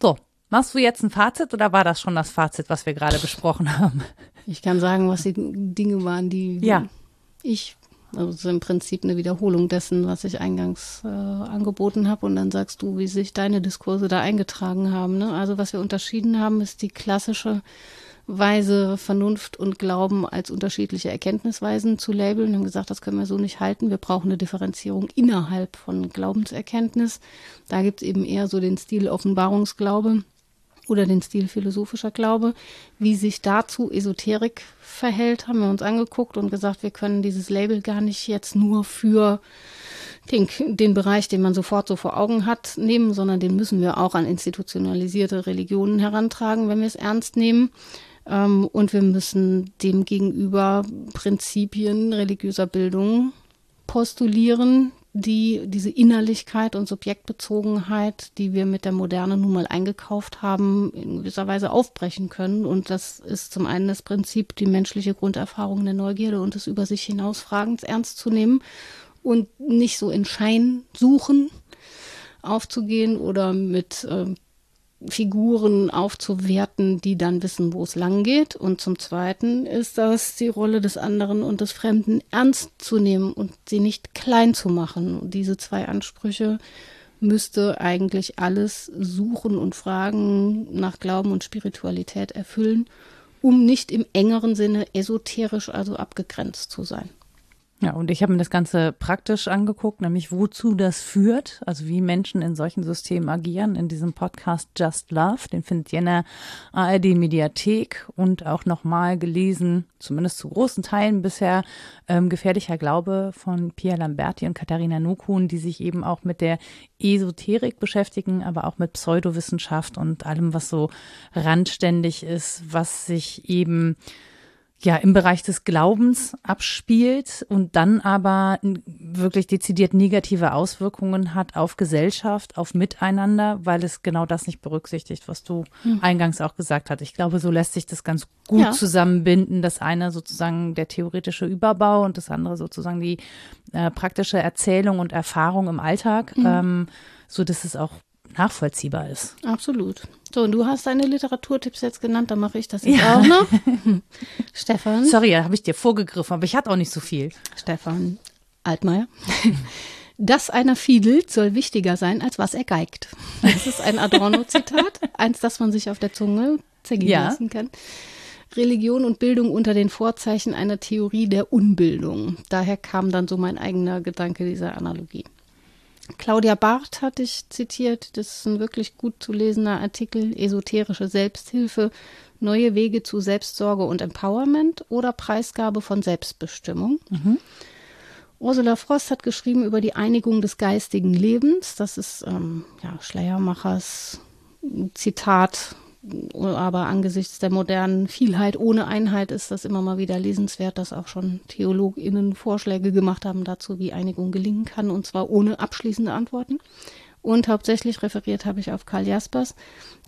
So, machst du jetzt ein Fazit oder war das schon das Fazit, was wir gerade besprochen haben? Ich kann sagen, was die Dinge waren, die Ja. ich, also so im Prinzip eine Wiederholung dessen, was ich eingangs äh, angeboten habe. Und dann sagst du, wie sich deine Diskurse da eingetragen haben. Ne? Also was wir unterschieden haben, ist die klassische Weise, Vernunft und Glauben als unterschiedliche Erkenntnisweisen zu labeln. Wir haben gesagt, das können wir so nicht halten. Wir brauchen eine Differenzierung innerhalb von Glaubenserkenntnis. Da gibt es eben eher so den Stil Offenbarungsglaube oder den Stil philosophischer Glaube. Wie sich dazu Esoterik verhält, haben wir uns angeguckt und gesagt, wir können dieses Label gar nicht jetzt nur für den, den Bereich, den man sofort so vor Augen hat, nehmen, sondern den müssen wir auch an institutionalisierte Religionen herantragen, wenn wir es ernst nehmen. Ähm, und wir müssen dem gegenüber Prinzipien religiöser Bildung postulieren, die diese Innerlichkeit und Subjektbezogenheit, die wir mit der Moderne nun mal eingekauft haben, in gewisser Weise aufbrechen können. Und das ist zum einen das Prinzip, die menschliche Grunderfahrung der Neugierde und des Über sich hinausfragens ernst zu nehmen und nicht so in Schein suchen aufzugehen oder mit ähm, Figuren aufzuwerten, die dann wissen, wo es lang geht. Und zum Zweiten ist das die Rolle des anderen und des Fremden ernst zu nehmen und sie nicht klein zu machen. Und diese zwei Ansprüche müsste eigentlich alles Suchen und Fragen nach Glauben und Spiritualität erfüllen, um nicht im engeren Sinne esoterisch, also abgegrenzt zu sein. Ja, und ich habe mir das Ganze praktisch angeguckt, nämlich wozu das führt, also wie Menschen in solchen Systemen agieren, in diesem Podcast Just Love. Den findet ihr in der ARD-Mediathek und auch nochmal gelesen, zumindest zu großen Teilen bisher, ähm, Gefährlicher Glaube von Pia Lamberti und Katharina Nokun, die sich eben auch mit der Esoterik beschäftigen, aber auch mit Pseudowissenschaft und allem, was so randständig ist, was sich eben ja im Bereich des Glaubens abspielt und dann aber wirklich dezidiert negative Auswirkungen hat auf Gesellschaft, auf Miteinander, weil es genau das nicht berücksichtigt, was du eingangs auch gesagt hast. Ich glaube, so lässt sich das ganz gut Ja. zusammenbinden. Das eine sozusagen der theoretische Überbau und das andere sozusagen die äh, praktische Erzählung und Erfahrung im Alltag, ähm, so dass es auch nachvollziehbar ist. Absolut. So, und du hast deine Literaturtipps jetzt genannt, dann mache ich das jetzt auch noch. Stefan. Sorry, da habe ich dir vorgegriffen, aber ich hatte auch nicht so viel. Stefan Altmaier. Das einer fiedelt soll wichtiger sein, als was er geigt. Das ist ein Adorno-Zitat, eins, das man sich auf der Zunge zergehen Ja. lassen kann. Religion und Bildung unter den Vorzeichen einer Theorie der Unbildung. Daher kam dann so mein eigener Gedanke dieser Analogie. Claudia Barth hatte ich zitiert. Das ist ein wirklich gut zu lesender Artikel. Esoterische Selbsthilfe, neue Wege zu Selbstsorge und Empowerment oder Preisgabe von Selbstbestimmung. Ursula Frost hat geschrieben über die Einigung des geistigen Lebens. Das ist ähm, ja, Schleiermachers Zitat aber angesichts der modernen Vielheit ohne Einheit ist das immer mal wieder lesenswert, dass auch schon TheologInnen Vorschläge gemacht haben dazu, wie Einigung gelingen kann, und zwar ohne abschließende Antworten. Und hauptsächlich referiert habe ich auf Karl Jaspers.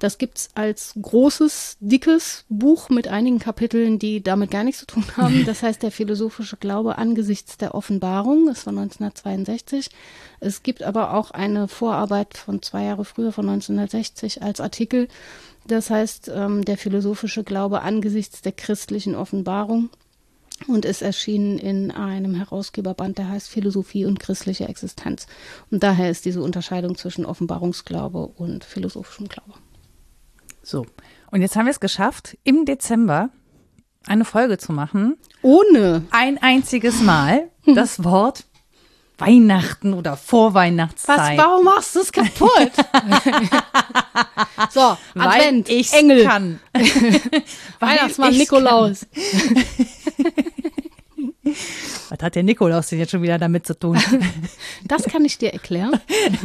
Das gibt's als großes, dickes Buch mit einigen Kapiteln, die damit gar nichts zu tun haben. Das heißt, der philosophische Glaube angesichts der Offenbarung ist von 1962. Es gibt aber auch eine Vorarbeit von zwei Jahre früher, von 1960, als Artikel das heißt, ähm, der philosophische Glaube angesichts der christlichen Offenbarung und ist erschienen in einem Herausgeberband, der heißt Philosophie und christliche Existenz. Und daher ist diese Unterscheidung zwischen Offenbarungsglaube und philosophischem Glaube. So, und jetzt haben wir es geschafft, im Dezember eine Folge zu machen. Ohne ein einziges Mal das Wort Weihnachten oder Vorweihnachtszeit. Was, warum machst du es kaputt? so, Weil Advent, ich Engel, kann. Weihnachtsmann, Nikolaus. Was hat der Nikolaus denn jetzt schon wieder damit zu tun? Das kann ich dir erklären.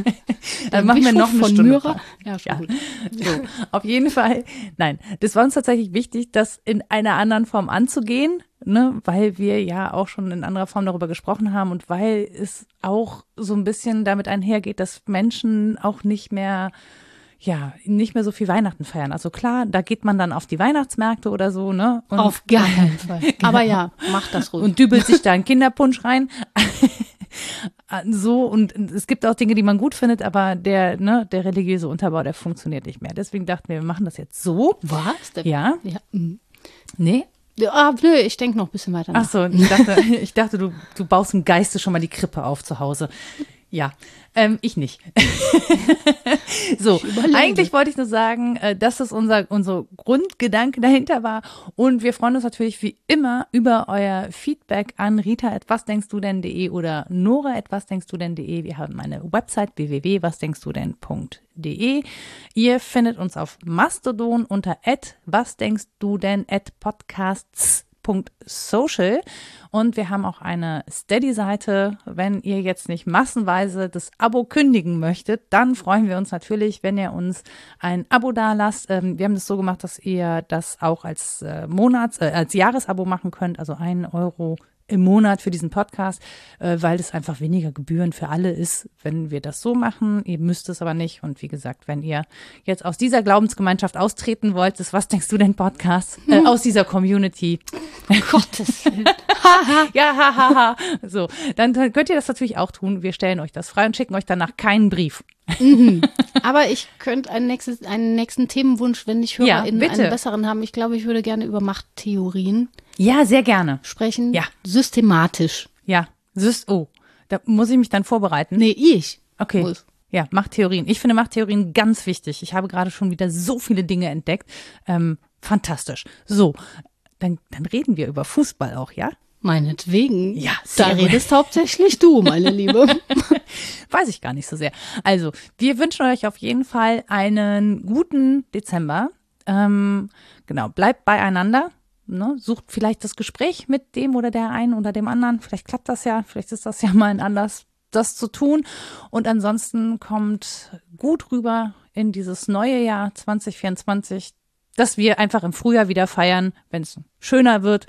Dann machen wir noch eine von Stunde. Myra. Ja, schon Ja. gut. So, auf jeden Fall. Nein, das war uns tatsächlich wichtig, das in einer anderen Form anzugehen, ne, weil wir ja auch schon in anderer Form darüber gesprochen haben und weil es auch so ein bisschen damit einhergeht, dass Menschen auch nicht mehr ja, nicht mehr so viel Weihnachten feiern. Also klar, da geht man dann auf die Weihnachtsmärkte oder so, ne? Und, Auf gar keinen Fall. Aber ja, mach das ruhig. und dübelt sich da einen Kinderpunsch rein. so, und es gibt auch Dinge, die man gut findet, aber der, ne, der religiöse Unterbau, der funktioniert nicht mehr. Deswegen dachten wir, wir machen das jetzt so. Was? Der- Ja. ja. mm. Nee. Ah, nö, ich denke noch ein bisschen weiter nach. Ach so, ich dachte, ich dachte du, du baust im Geiste schon mal die Krippe auf zu Hause. Ja, ähm, ich nicht. so, überlege. eigentlich wollte ich nur sagen, äh, dass das unser, unser Grundgedanke dahinter war. Und wir freuen uns natürlich wie immer über euer Feedback an rita.wasdenkstudenn.de oder nora.wasdenkstudenn.de. Wir haben eine Website www.wasdenkstudenn.de. Ihr findet uns auf Mastodon unter @wasdenkstudenn podcasts social und wir haben auch eine Steady-Seite. Wenn ihr jetzt nicht massenweise das Abo kündigen möchtet, dann freuen wir uns natürlich, wenn ihr uns ein Abo da lasst. Ähm, wir haben das so gemacht, dass ihr das auch als äh, Monats-, äh, als Jahresabo machen könnt, also ein Euro im Monat für diesen Podcast, äh, weil das einfach weniger Gebühren für alle ist, wenn wir das so machen. Ihr müsst es aber nicht. Und wie gesagt, wenn ihr jetzt aus dieser Glaubensgemeinschaft austreten wollt, das Was denkst du denn Podcast, äh, aus dieser Community, Gottes Willen. ja, ha, ha, ha. So, dann könnt ihr das natürlich auch tun. Wir stellen euch das frei und schicken euch danach keinen Brief. Aber ich könnte einen, nächstes, einen nächsten Themenwunsch, wenn nicht Ja, HörerInnen bitte. einen besseren haben. Ich glaube, ich würde gerne über Machttheorien Ja, sehr gerne. sprechen. Ja. Systematisch. Ja, Süß, oh, da muss ich mich dann vorbereiten. Nee, ich. Okay. Muss. Ja, Machttheorien. Ich finde Machttheorien ganz wichtig. Ich habe gerade schon wieder so viele Dinge entdeckt. Ähm, fantastisch. So, dann, dann reden wir über Fußball auch, ja? Meinetwegen. Ja, da redest hauptsächlich du, meine Liebe. Weiß ich gar nicht so sehr. Also, wir wünschen euch auf jeden Fall einen guten Dezember. Ähm, genau, bleibt beieinander. Ne? Sucht vielleicht das Gespräch mit dem oder der einen oder dem anderen. Vielleicht klappt das ja, vielleicht ist das ja mal ein Anlass, das zu tun. Und ansonsten kommt gut rüber in dieses neue Jahr 2024, dass wir einfach im Frühjahr wieder feiern, wenn es schöner wird.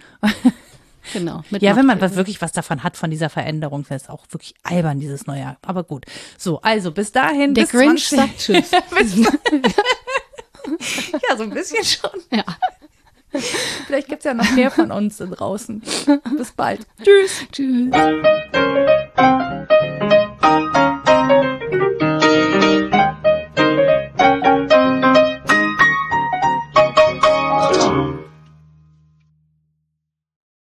Genau. Ja, wenn man was wirklich was davon hat von dieser Veränderung, wäre es auch wirklich albern dieses Neujahr. Aber gut. So, also bis dahin. Der bis Grinch 20 sagt Tschüss. Ja, so ein bisschen schon. ja. Vielleicht gibt's ja noch mehr von uns draußen. Bis bald. Tschüss. Tschüss.